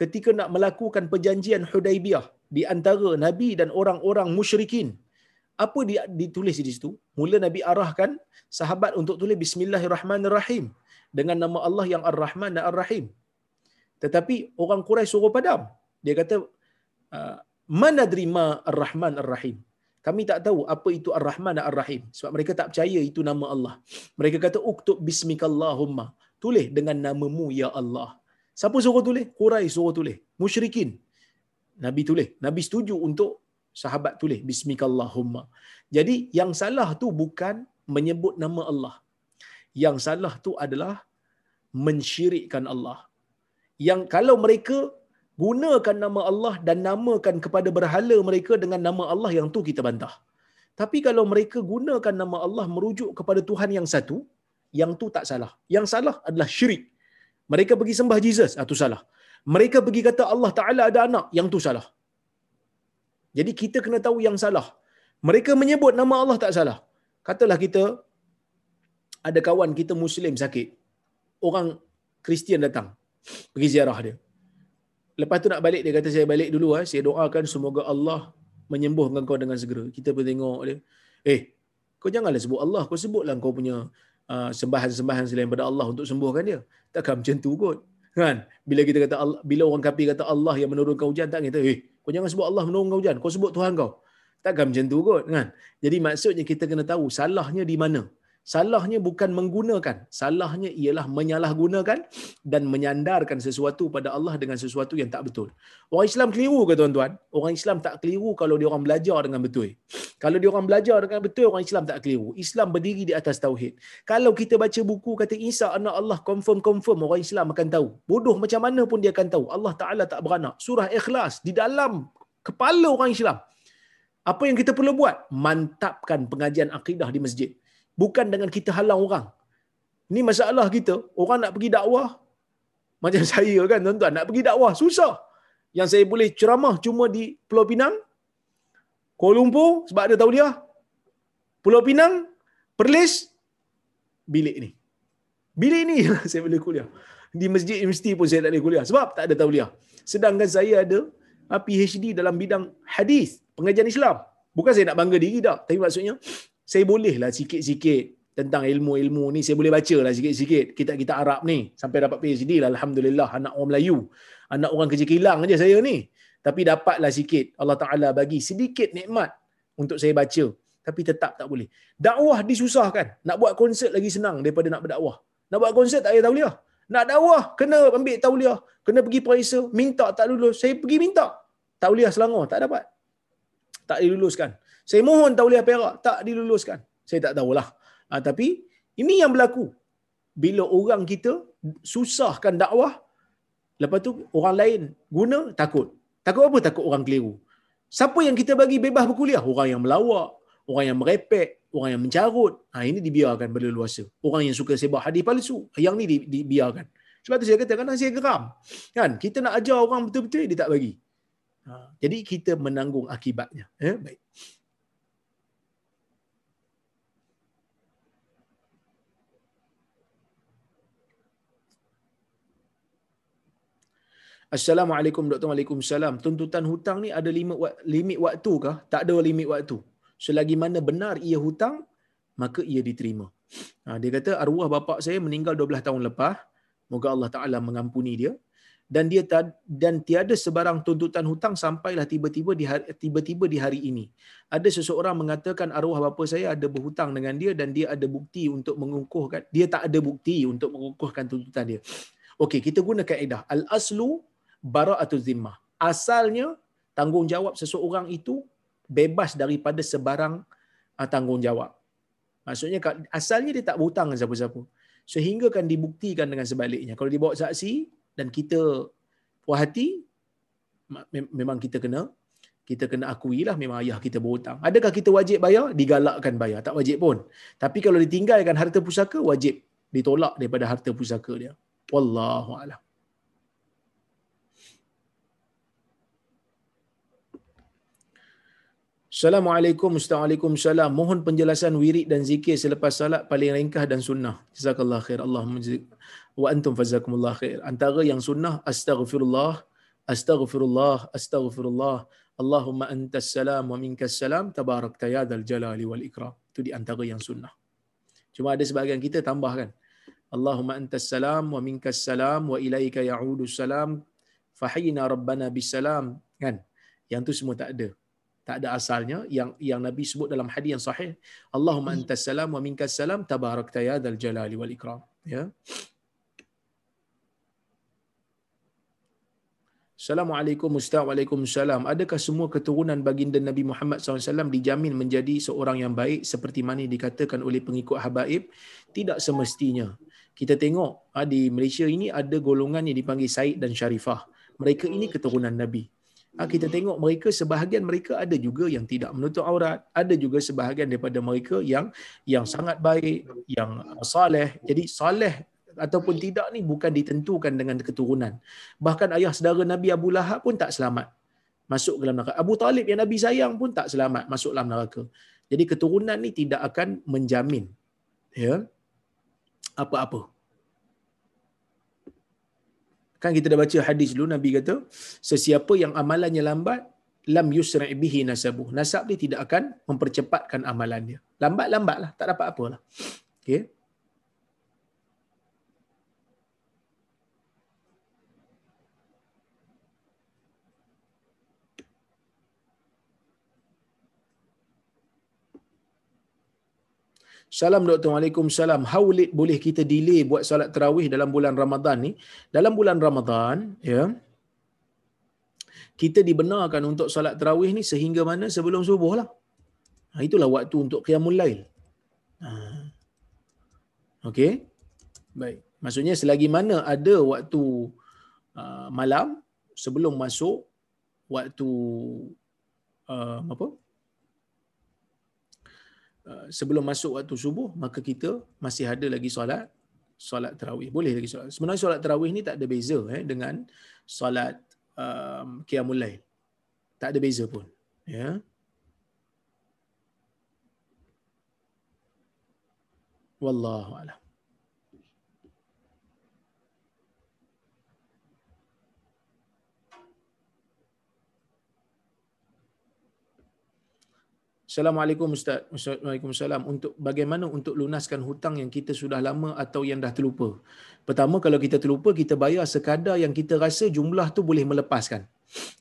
ketika nak melakukan perjanjian Hudaibiyah di antara Nabi dan orang-orang musyrikin Apa dia ditulis di situ? Mula Nabi arahkan sahabat untuk tulis Bismillahirrahmanirrahim dengan nama Allah yang Ar-Rahman dan Ar-Rahim. Tetapi orang Quraisy suruh padam. Dia kata, "Ah, "Manadri ma Ar-Rahman Ar-Rahim." Kami tak tahu apa itu Ar-Rahman dan Ar-Rahim sebab mereka tak percaya itu nama Allah. Mereka kata uktub bismikallahumma. Tulis dengan namamu ya Allah. Siapa suruh tulis? Quraisy suruh tulis. Musyrikin. Nabi tulis. Nabi setuju untuk sahabat tulis bismikallahumma. Jadi yang salah tu bukan menyebut nama Allah. Yang salah tu adalah mensyirikkan Allah. Yang kalau mereka gunakan nama Allah dan namakan kepada berhala mereka dengan nama Allah yang tu kita bantah. Tapi kalau mereka gunakan nama Allah merujuk kepada Tuhan yang satu, yang tu tak salah. Yang salah adalah syirik. Mereka pergi sembah Jesus, itu salah. Mereka pergi kata Allah Ta'ala ada anak, yang tu salah. Jadi kita kena tahu yang salah. Mereka menyebut nama Allah tak salah. Katalah kita ada kawan kita Muslim sakit. Orang Kristian datang. Pergi ziarah dia. Lepas tu nak balik, dia kata saya balik dulu. Eh. Saya doakan semoga Allah menyembuhkan kau dengan segera. Kita pun tengok dia. Eh, kau janganlah sebut Allah. Kau sebutlah kau punya uh, sembahan-sembahan selain pada Allah untuk sembuhkan dia. Takkan macam tu kot. Kan? Bila kita kata Allah, bila orang kafir kata Allah yang menurunkan hujan, tak kita, eh, kau jangan sebut Allah menurunkan hujan. Kau sebut Tuhan kau. Takkan macam tu kot. Kan? Jadi maksudnya kita kena tahu salahnya di mana. Salahnya bukan menggunakan. Salahnya ialah menyalahgunakan dan menyandarkan sesuatu pada Allah dengan sesuatu yang tak betul. Orang Islam keliru ke tuan-tuan? Orang Islam tak keliru kalau dia orang belajar dengan betul. Kalau dia orang belajar dengan betul, orang Islam tak keliru. Islam berdiri di atas tauhid. Kalau kita baca buku kata Isa anak Allah confirm-confirm, orang Islam akan tahu. Bodoh macam mana pun dia akan tahu. Allah Ta'ala tak beranak. Surah Ikhlas di dalam kepala orang Islam. Apa yang kita perlu buat? Mantapkan pengajian akidah di masjid bukan dengan kita halang orang. Ini masalah kita. Orang nak pergi dakwah, *laughs* macam saya kan tuan-tuan, nak pergi dakwah, susah. Yang saya boleh ceramah cuma di Pulau Pinang, Kuala Lumpur, sebab ada tahu dia. Pulau Pinang, Perlis, bilik ni. Bilik ni *laughs* saya boleh kuliah. Di masjid universiti pun saya tak boleh kuliah. Sebab tak ada tauliah. Sedangkan saya ada ah, PhD dalam bidang hadis, pengajian Islam. Bukan saya nak bangga diri tak. Tapi maksudnya, saya boleh lah sikit-sikit tentang ilmu-ilmu ni saya boleh baca lah sikit-sikit kita-kita Arab ni. Sampai dapat PhD lah Alhamdulillah anak orang Melayu. Anak orang kerja kilang aja saya ni. Tapi dapatlah sikit Allah Ta'ala bagi sedikit nikmat untuk saya baca. Tapi tetap tak boleh. Dakwah disusahkan. Nak buat konsert lagi senang daripada nak berdakwah. Nak buat konsert tak payah tauliah. Nak dakwah kena ambil tauliah. Kena pergi perisa minta tak lulus. Saya pergi minta. Tauliah Selangor tak dapat. Tak diluluskan saya mohon tauliah perak tak diluluskan. Saya tak tahulah. Ha, tapi ini yang berlaku. Bila orang kita susahkan dakwah, lepas tu orang lain guna takut. Takut apa? Takut orang keliru. Siapa yang kita bagi bebas berkuliah? Orang yang melawak, orang yang merepek, orang yang mencarut. Ha, ini dibiarkan berleluasa. Orang yang suka sebab hadis palsu, yang ni dibiarkan. Sebab tu saya kata, kadang saya geram. Kan? Kita nak ajar orang betul-betul, dia tak bagi. Ha, jadi kita menanggung akibatnya. Eh? Baik. Assalamualaikum Dr. Waalaikumsalam. Tuntutan hutang ni ada limit, limit waktu kah? Tak ada limit waktu. Selagi mana benar ia hutang, maka ia diterima. Ha, dia kata arwah bapa saya meninggal 12 tahun lepas. Moga Allah Taala mengampuni dia dan dia dan tiada sebarang tuntutan hutang sampailah tiba-tiba di hari, tiba-tiba di hari ini. Ada seseorang mengatakan arwah bapa saya ada berhutang dengan dia dan dia ada bukti untuk mengukuhkan dia tak ada bukti untuk mengukuhkan tuntutan dia. Okey, kita guna kaedah al-aslu bara'atul zimmah. Asalnya tanggungjawab seseorang itu bebas daripada sebarang uh, tanggungjawab. Maksudnya asalnya dia tak berhutang dengan siapa-siapa. Sehingga kan dibuktikan dengan sebaliknya. Kalau dibawa saksi dan kita puas hati, memang kita kena kita kena akui lah memang ayah kita berhutang. Adakah kita wajib bayar? Digalakkan bayar. Tak wajib pun. Tapi kalau ditinggalkan harta pusaka, wajib ditolak daripada harta pusaka dia. Wallahu a'lam. Assalamualaikum, Assalamualaikum, Mohon penjelasan wirid dan zikir selepas salat paling ringkas dan sunnah. Jazakallah khair. Allahumma wa antum fazakumullah khair. Antara yang sunnah, astaghfirullah, astaghfirullah, astaghfirullah, Allahumma antas salam wa minkas salam tabarakta ya dzal jalali wal ikram. Itu di antara yang sunnah. Cuma ada sebahagian kita tambahkan. Allahumma antas salam wa minkas salam wa ilaika ya'udu salam fahina rabbana bisalam kan yang tu semua tak ada tak ada asalnya yang yang nabi sebut dalam hadis yang sahih Allahumma antas salam wa minkas salam tabarakta ya dzal jalali wal ikram ya Assalamualaikum Ustaz Waalaikumsalam. Adakah semua keturunan baginda Nabi Muhammad SAW dijamin menjadi seorang yang baik seperti mana dikatakan oleh pengikut habaib? Tidak semestinya. Kita tengok ah, di Malaysia ini ada golongan yang dipanggil Said dan Syarifah. Mereka ini keturunan Nabi. Ah, kita tengok mereka sebahagian mereka ada juga yang tidak menutup aurat, ada juga sebahagian daripada mereka yang yang sangat baik, yang saleh. Jadi saleh ataupun tidak ni bukan ditentukan dengan keturunan. Bahkan ayah saudara Nabi Abu Lahab pun tak selamat masuk dalam neraka. Abu Talib yang Nabi sayang pun tak selamat masuk dalam neraka. Jadi keturunan ni tidak akan menjamin ya apa-apa. Kan kita dah baca hadis dulu Nabi kata sesiapa yang amalannya lambat lam yusra' bihi nasabuh. Nasab dia tidak akan mempercepatkan amalan dia. Lambat-lambatlah, tak dapat apalah. Okey. Salam Dr. Waalaikumsalam. How boleh kita delay buat solat tarawih dalam bulan Ramadan ni? Dalam bulan Ramadan, ya. Kita dibenarkan untuk solat tarawih ni sehingga mana sebelum subuh lah. Ha, itulah waktu untuk qiyamul lail. Ha. Okey. Baik. Maksudnya selagi mana ada waktu uh, malam sebelum masuk waktu uh, apa? Uh, sebelum masuk waktu subuh maka kita masih ada lagi solat solat tarawih. Boleh lagi solat. Sebenarnya solat tarawih ni tak ada beza eh dengan solat um, qiyamul lail. Tak ada beza pun ya. Wallahu alam Assalamualaikum Ustaz. Waalaikumsalam. Untuk bagaimana untuk lunaskan hutang yang kita sudah lama atau yang dah terlupa? Pertama, kalau kita terlupa, kita bayar sekadar yang kita rasa jumlah tu boleh melepaskan.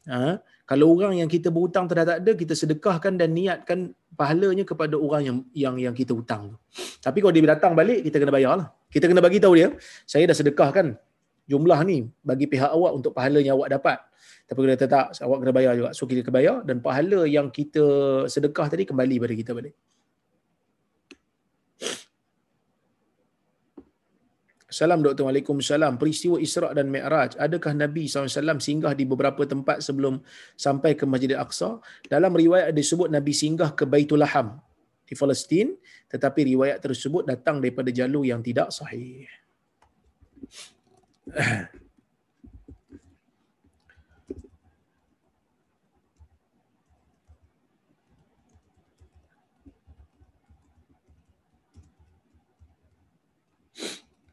Ha? Kalau orang yang kita berhutang tak ada, kita sedekahkan dan niatkan pahalanya kepada orang yang yang yang kita hutang. Tapi kalau dia datang balik, kita kena bayar lah. Kita kena bagi tahu dia, saya dah sedekahkan jumlah ni bagi pihak awak untuk pahalanya awak dapat. Tapi kita tak, awak kena bayar juga. So kita kena bayar dan pahala yang kita sedekah tadi kembali pada kita balik. Salam Dr. Waalaikumsalam. Peristiwa Isra' dan Mi'raj. Adakah Nabi SAW singgah di beberapa tempat sebelum sampai ke Masjid Al-Aqsa? Dalam riwayat disebut Nabi singgah ke Baitul Laham di Palestin. Tetapi riwayat tersebut datang daripada jalur yang tidak sahih. *clears throat*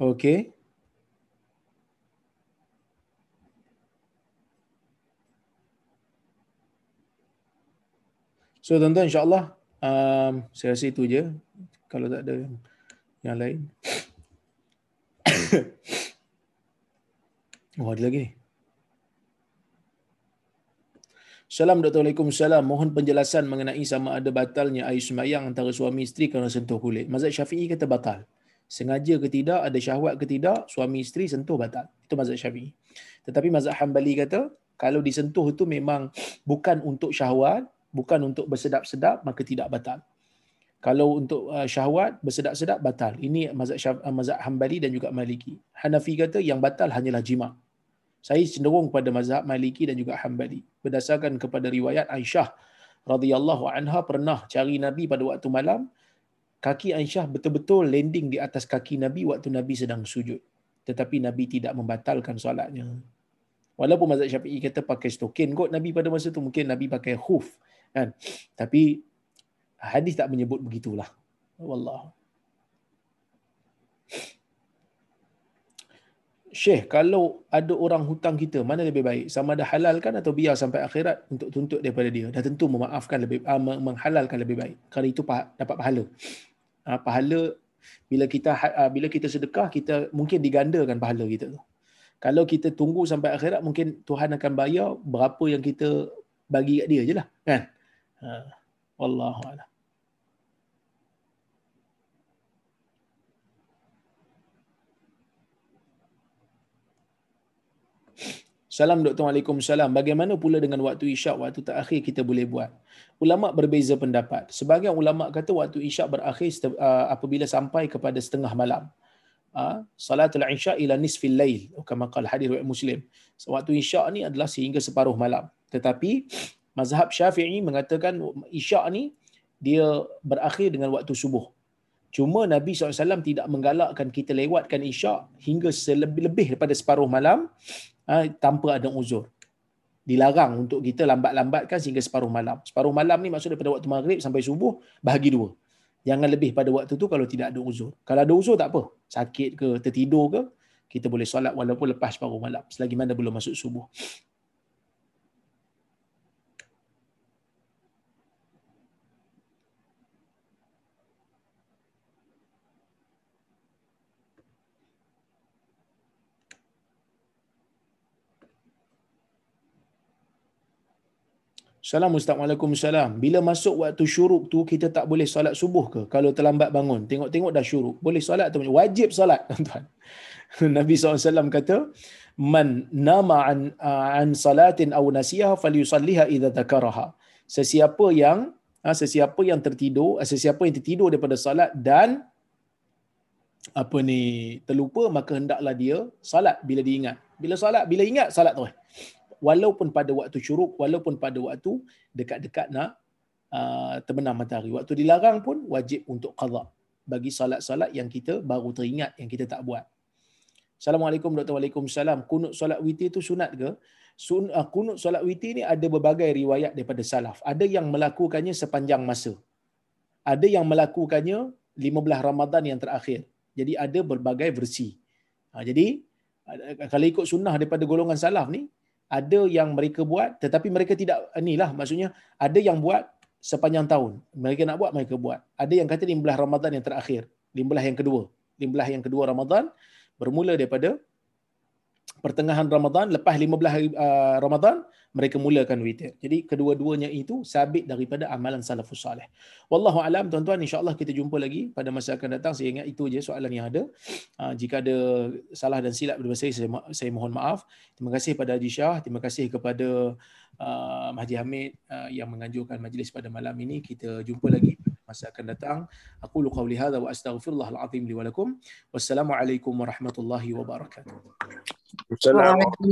Okey. So tuan-tuan insyaAllah um, saya rasa itu je. Kalau tak ada yang lain. *coughs* oh ada lagi ni. Salam Dr. Waalaikumsalam. Mohon penjelasan mengenai sama ada batalnya air semayang antara suami isteri kerana sentuh kulit. Mazhab Syafi'i kata batal sengaja ke tidak, ada syahwat ke tidak, suami isteri sentuh batal. Itu mazhab Syafi'i. Tetapi mazhab Hambali kata, kalau disentuh itu memang bukan untuk syahwat, bukan untuk bersedap-sedap, maka tidak batal. Kalau untuk uh, syahwat, bersedap-sedap, batal. Ini mazhab, uh, mazhab Hambali dan juga Maliki. Hanafi kata yang batal hanyalah jima. Saya cenderung pada mazhab Maliki dan juga Hambali. Berdasarkan kepada riwayat Aisyah radhiyallahu anha pernah cari Nabi pada waktu malam, kaki Aisyah betul-betul landing di atas kaki Nabi waktu Nabi sedang sujud. Tetapi Nabi tidak membatalkan solatnya. Walaupun mazhab Syafi'i kata pakai stokin kot Nabi pada masa tu mungkin Nabi pakai khuf kan. Tapi hadis tak menyebut begitulah. Wallah. Syekh, kalau ada orang hutang kita, mana lebih baik? Sama ada halalkan atau biar sampai akhirat untuk tuntut daripada dia? Dah tentu memaafkan lebih, uh, menghalalkan lebih baik. Kerana itu dapat pahala. Uh, pahala, bila kita uh, bila kita sedekah, kita mungkin digandakan pahala kita tu. Kalau kita tunggu sampai akhirat, mungkin Tuhan akan bayar berapa yang kita bagi kat dia je lah. Kan? Uh, Wallahu'alam. Salam Dr. Waalaikumsalam. Bagaimana pula dengan waktu isyak, waktu terakhir kita boleh buat? Ulama berbeza pendapat. Sebagian ulama kata waktu isyak berakhir uh, apabila sampai kepada setengah malam. Uh, salatul isyak ila nisfil lail. Kama hadis riwayat Muslim. So, waktu isyak ni adalah sehingga separuh malam. Tetapi mazhab Syafi'i mengatakan isyak ni dia berakhir dengan waktu subuh. Cuma Nabi SAW tidak menggalakkan kita lewatkan isyak hingga selebih-lebih daripada separuh malam ha, tanpa ada uzur. Dilarang untuk kita lambat-lambatkan sehingga separuh malam. Separuh malam ni maksud daripada waktu maghrib sampai subuh, bahagi dua. Jangan lebih pada waktu tu kalau tidak ada uzur. Kalau ada uzur tak apa. Sakit ke, tertidur ke, kita boleh solat walaupun lepas separuh malam. Selagi mana belum masuk subuh. Salam Ustaz. Waalaikumsalam. Bila masuk waktu syuruk tu, kita tak boleh solat subuh ke? Kalau terlambat bangun. Tengok-tengok dah syuruk. Boleh solat atau Wajib solat, *laughs* tuan Nabi SAW kata, Man nama an, an salatin aw nasiha falyusalliha idza takaraha. Sesiapa yang ha, sesiapa yang tertidur, sesiapa yang tertidur daripada solat dan apa ni terlupa maka hendaklah dia solat bila diingat. Bila solat, bila ingat solat tu walaupun pada waktu syuruk, walaupun pada waktu dekat-dekat nak uh, terbenam matahari. Waktu dilarang pun wajib untuk qadha bagi solat-solat yang kita baru teringat yang kita tak buat. Assalamualaikum Dr. Waalaikumsalam. Kunut solat witir itu sunat ke? Sun, uh, kunut solat witir ni ada berbagai riwayat daripada salaf. Ada yang melakukannya sepanjang masa. Ada yang melakukannya 15 Ramadan yang terakhir. Jadi ada berbagai versi. Ha, jadi kalau ikut sunnah daripada golongan salaf ni, ada yang mereka buat tetapi mereka tidak inilah maksudnya ada yang buat sepanjang tahun. Mereka nak buat mereka buat. Ada yang kata 15 Ramadan yang terakhir 15 yang kedua. 15 yang kedua Ramadan bermula daripada pertengahan Ramadan lepas 15 uh, Ramadan mereka mulakan witir. Jadi kedua-duanya itu sabit daripada amalan salafus salih. Wallahu alam tuan-tuan insya-Allah kita jumpa lagi pada masa akan datang. Saya ingat itu je soalan yang ada. Uh, jika ada salah dan silap daripada saya, saya mohon maaf. Terima kasih pada Haji Shah, terima kasih kepada uh, Haji Hamid uh, yang menganjurkan majlis pada malam ini. Kita jumpa lagi masa akan datang. Aku qauli hadza wa astaghfirullahal azim li wa lakum. Wassalamualaikum warahmatullahi wabarakatuh. Assalamualaikum.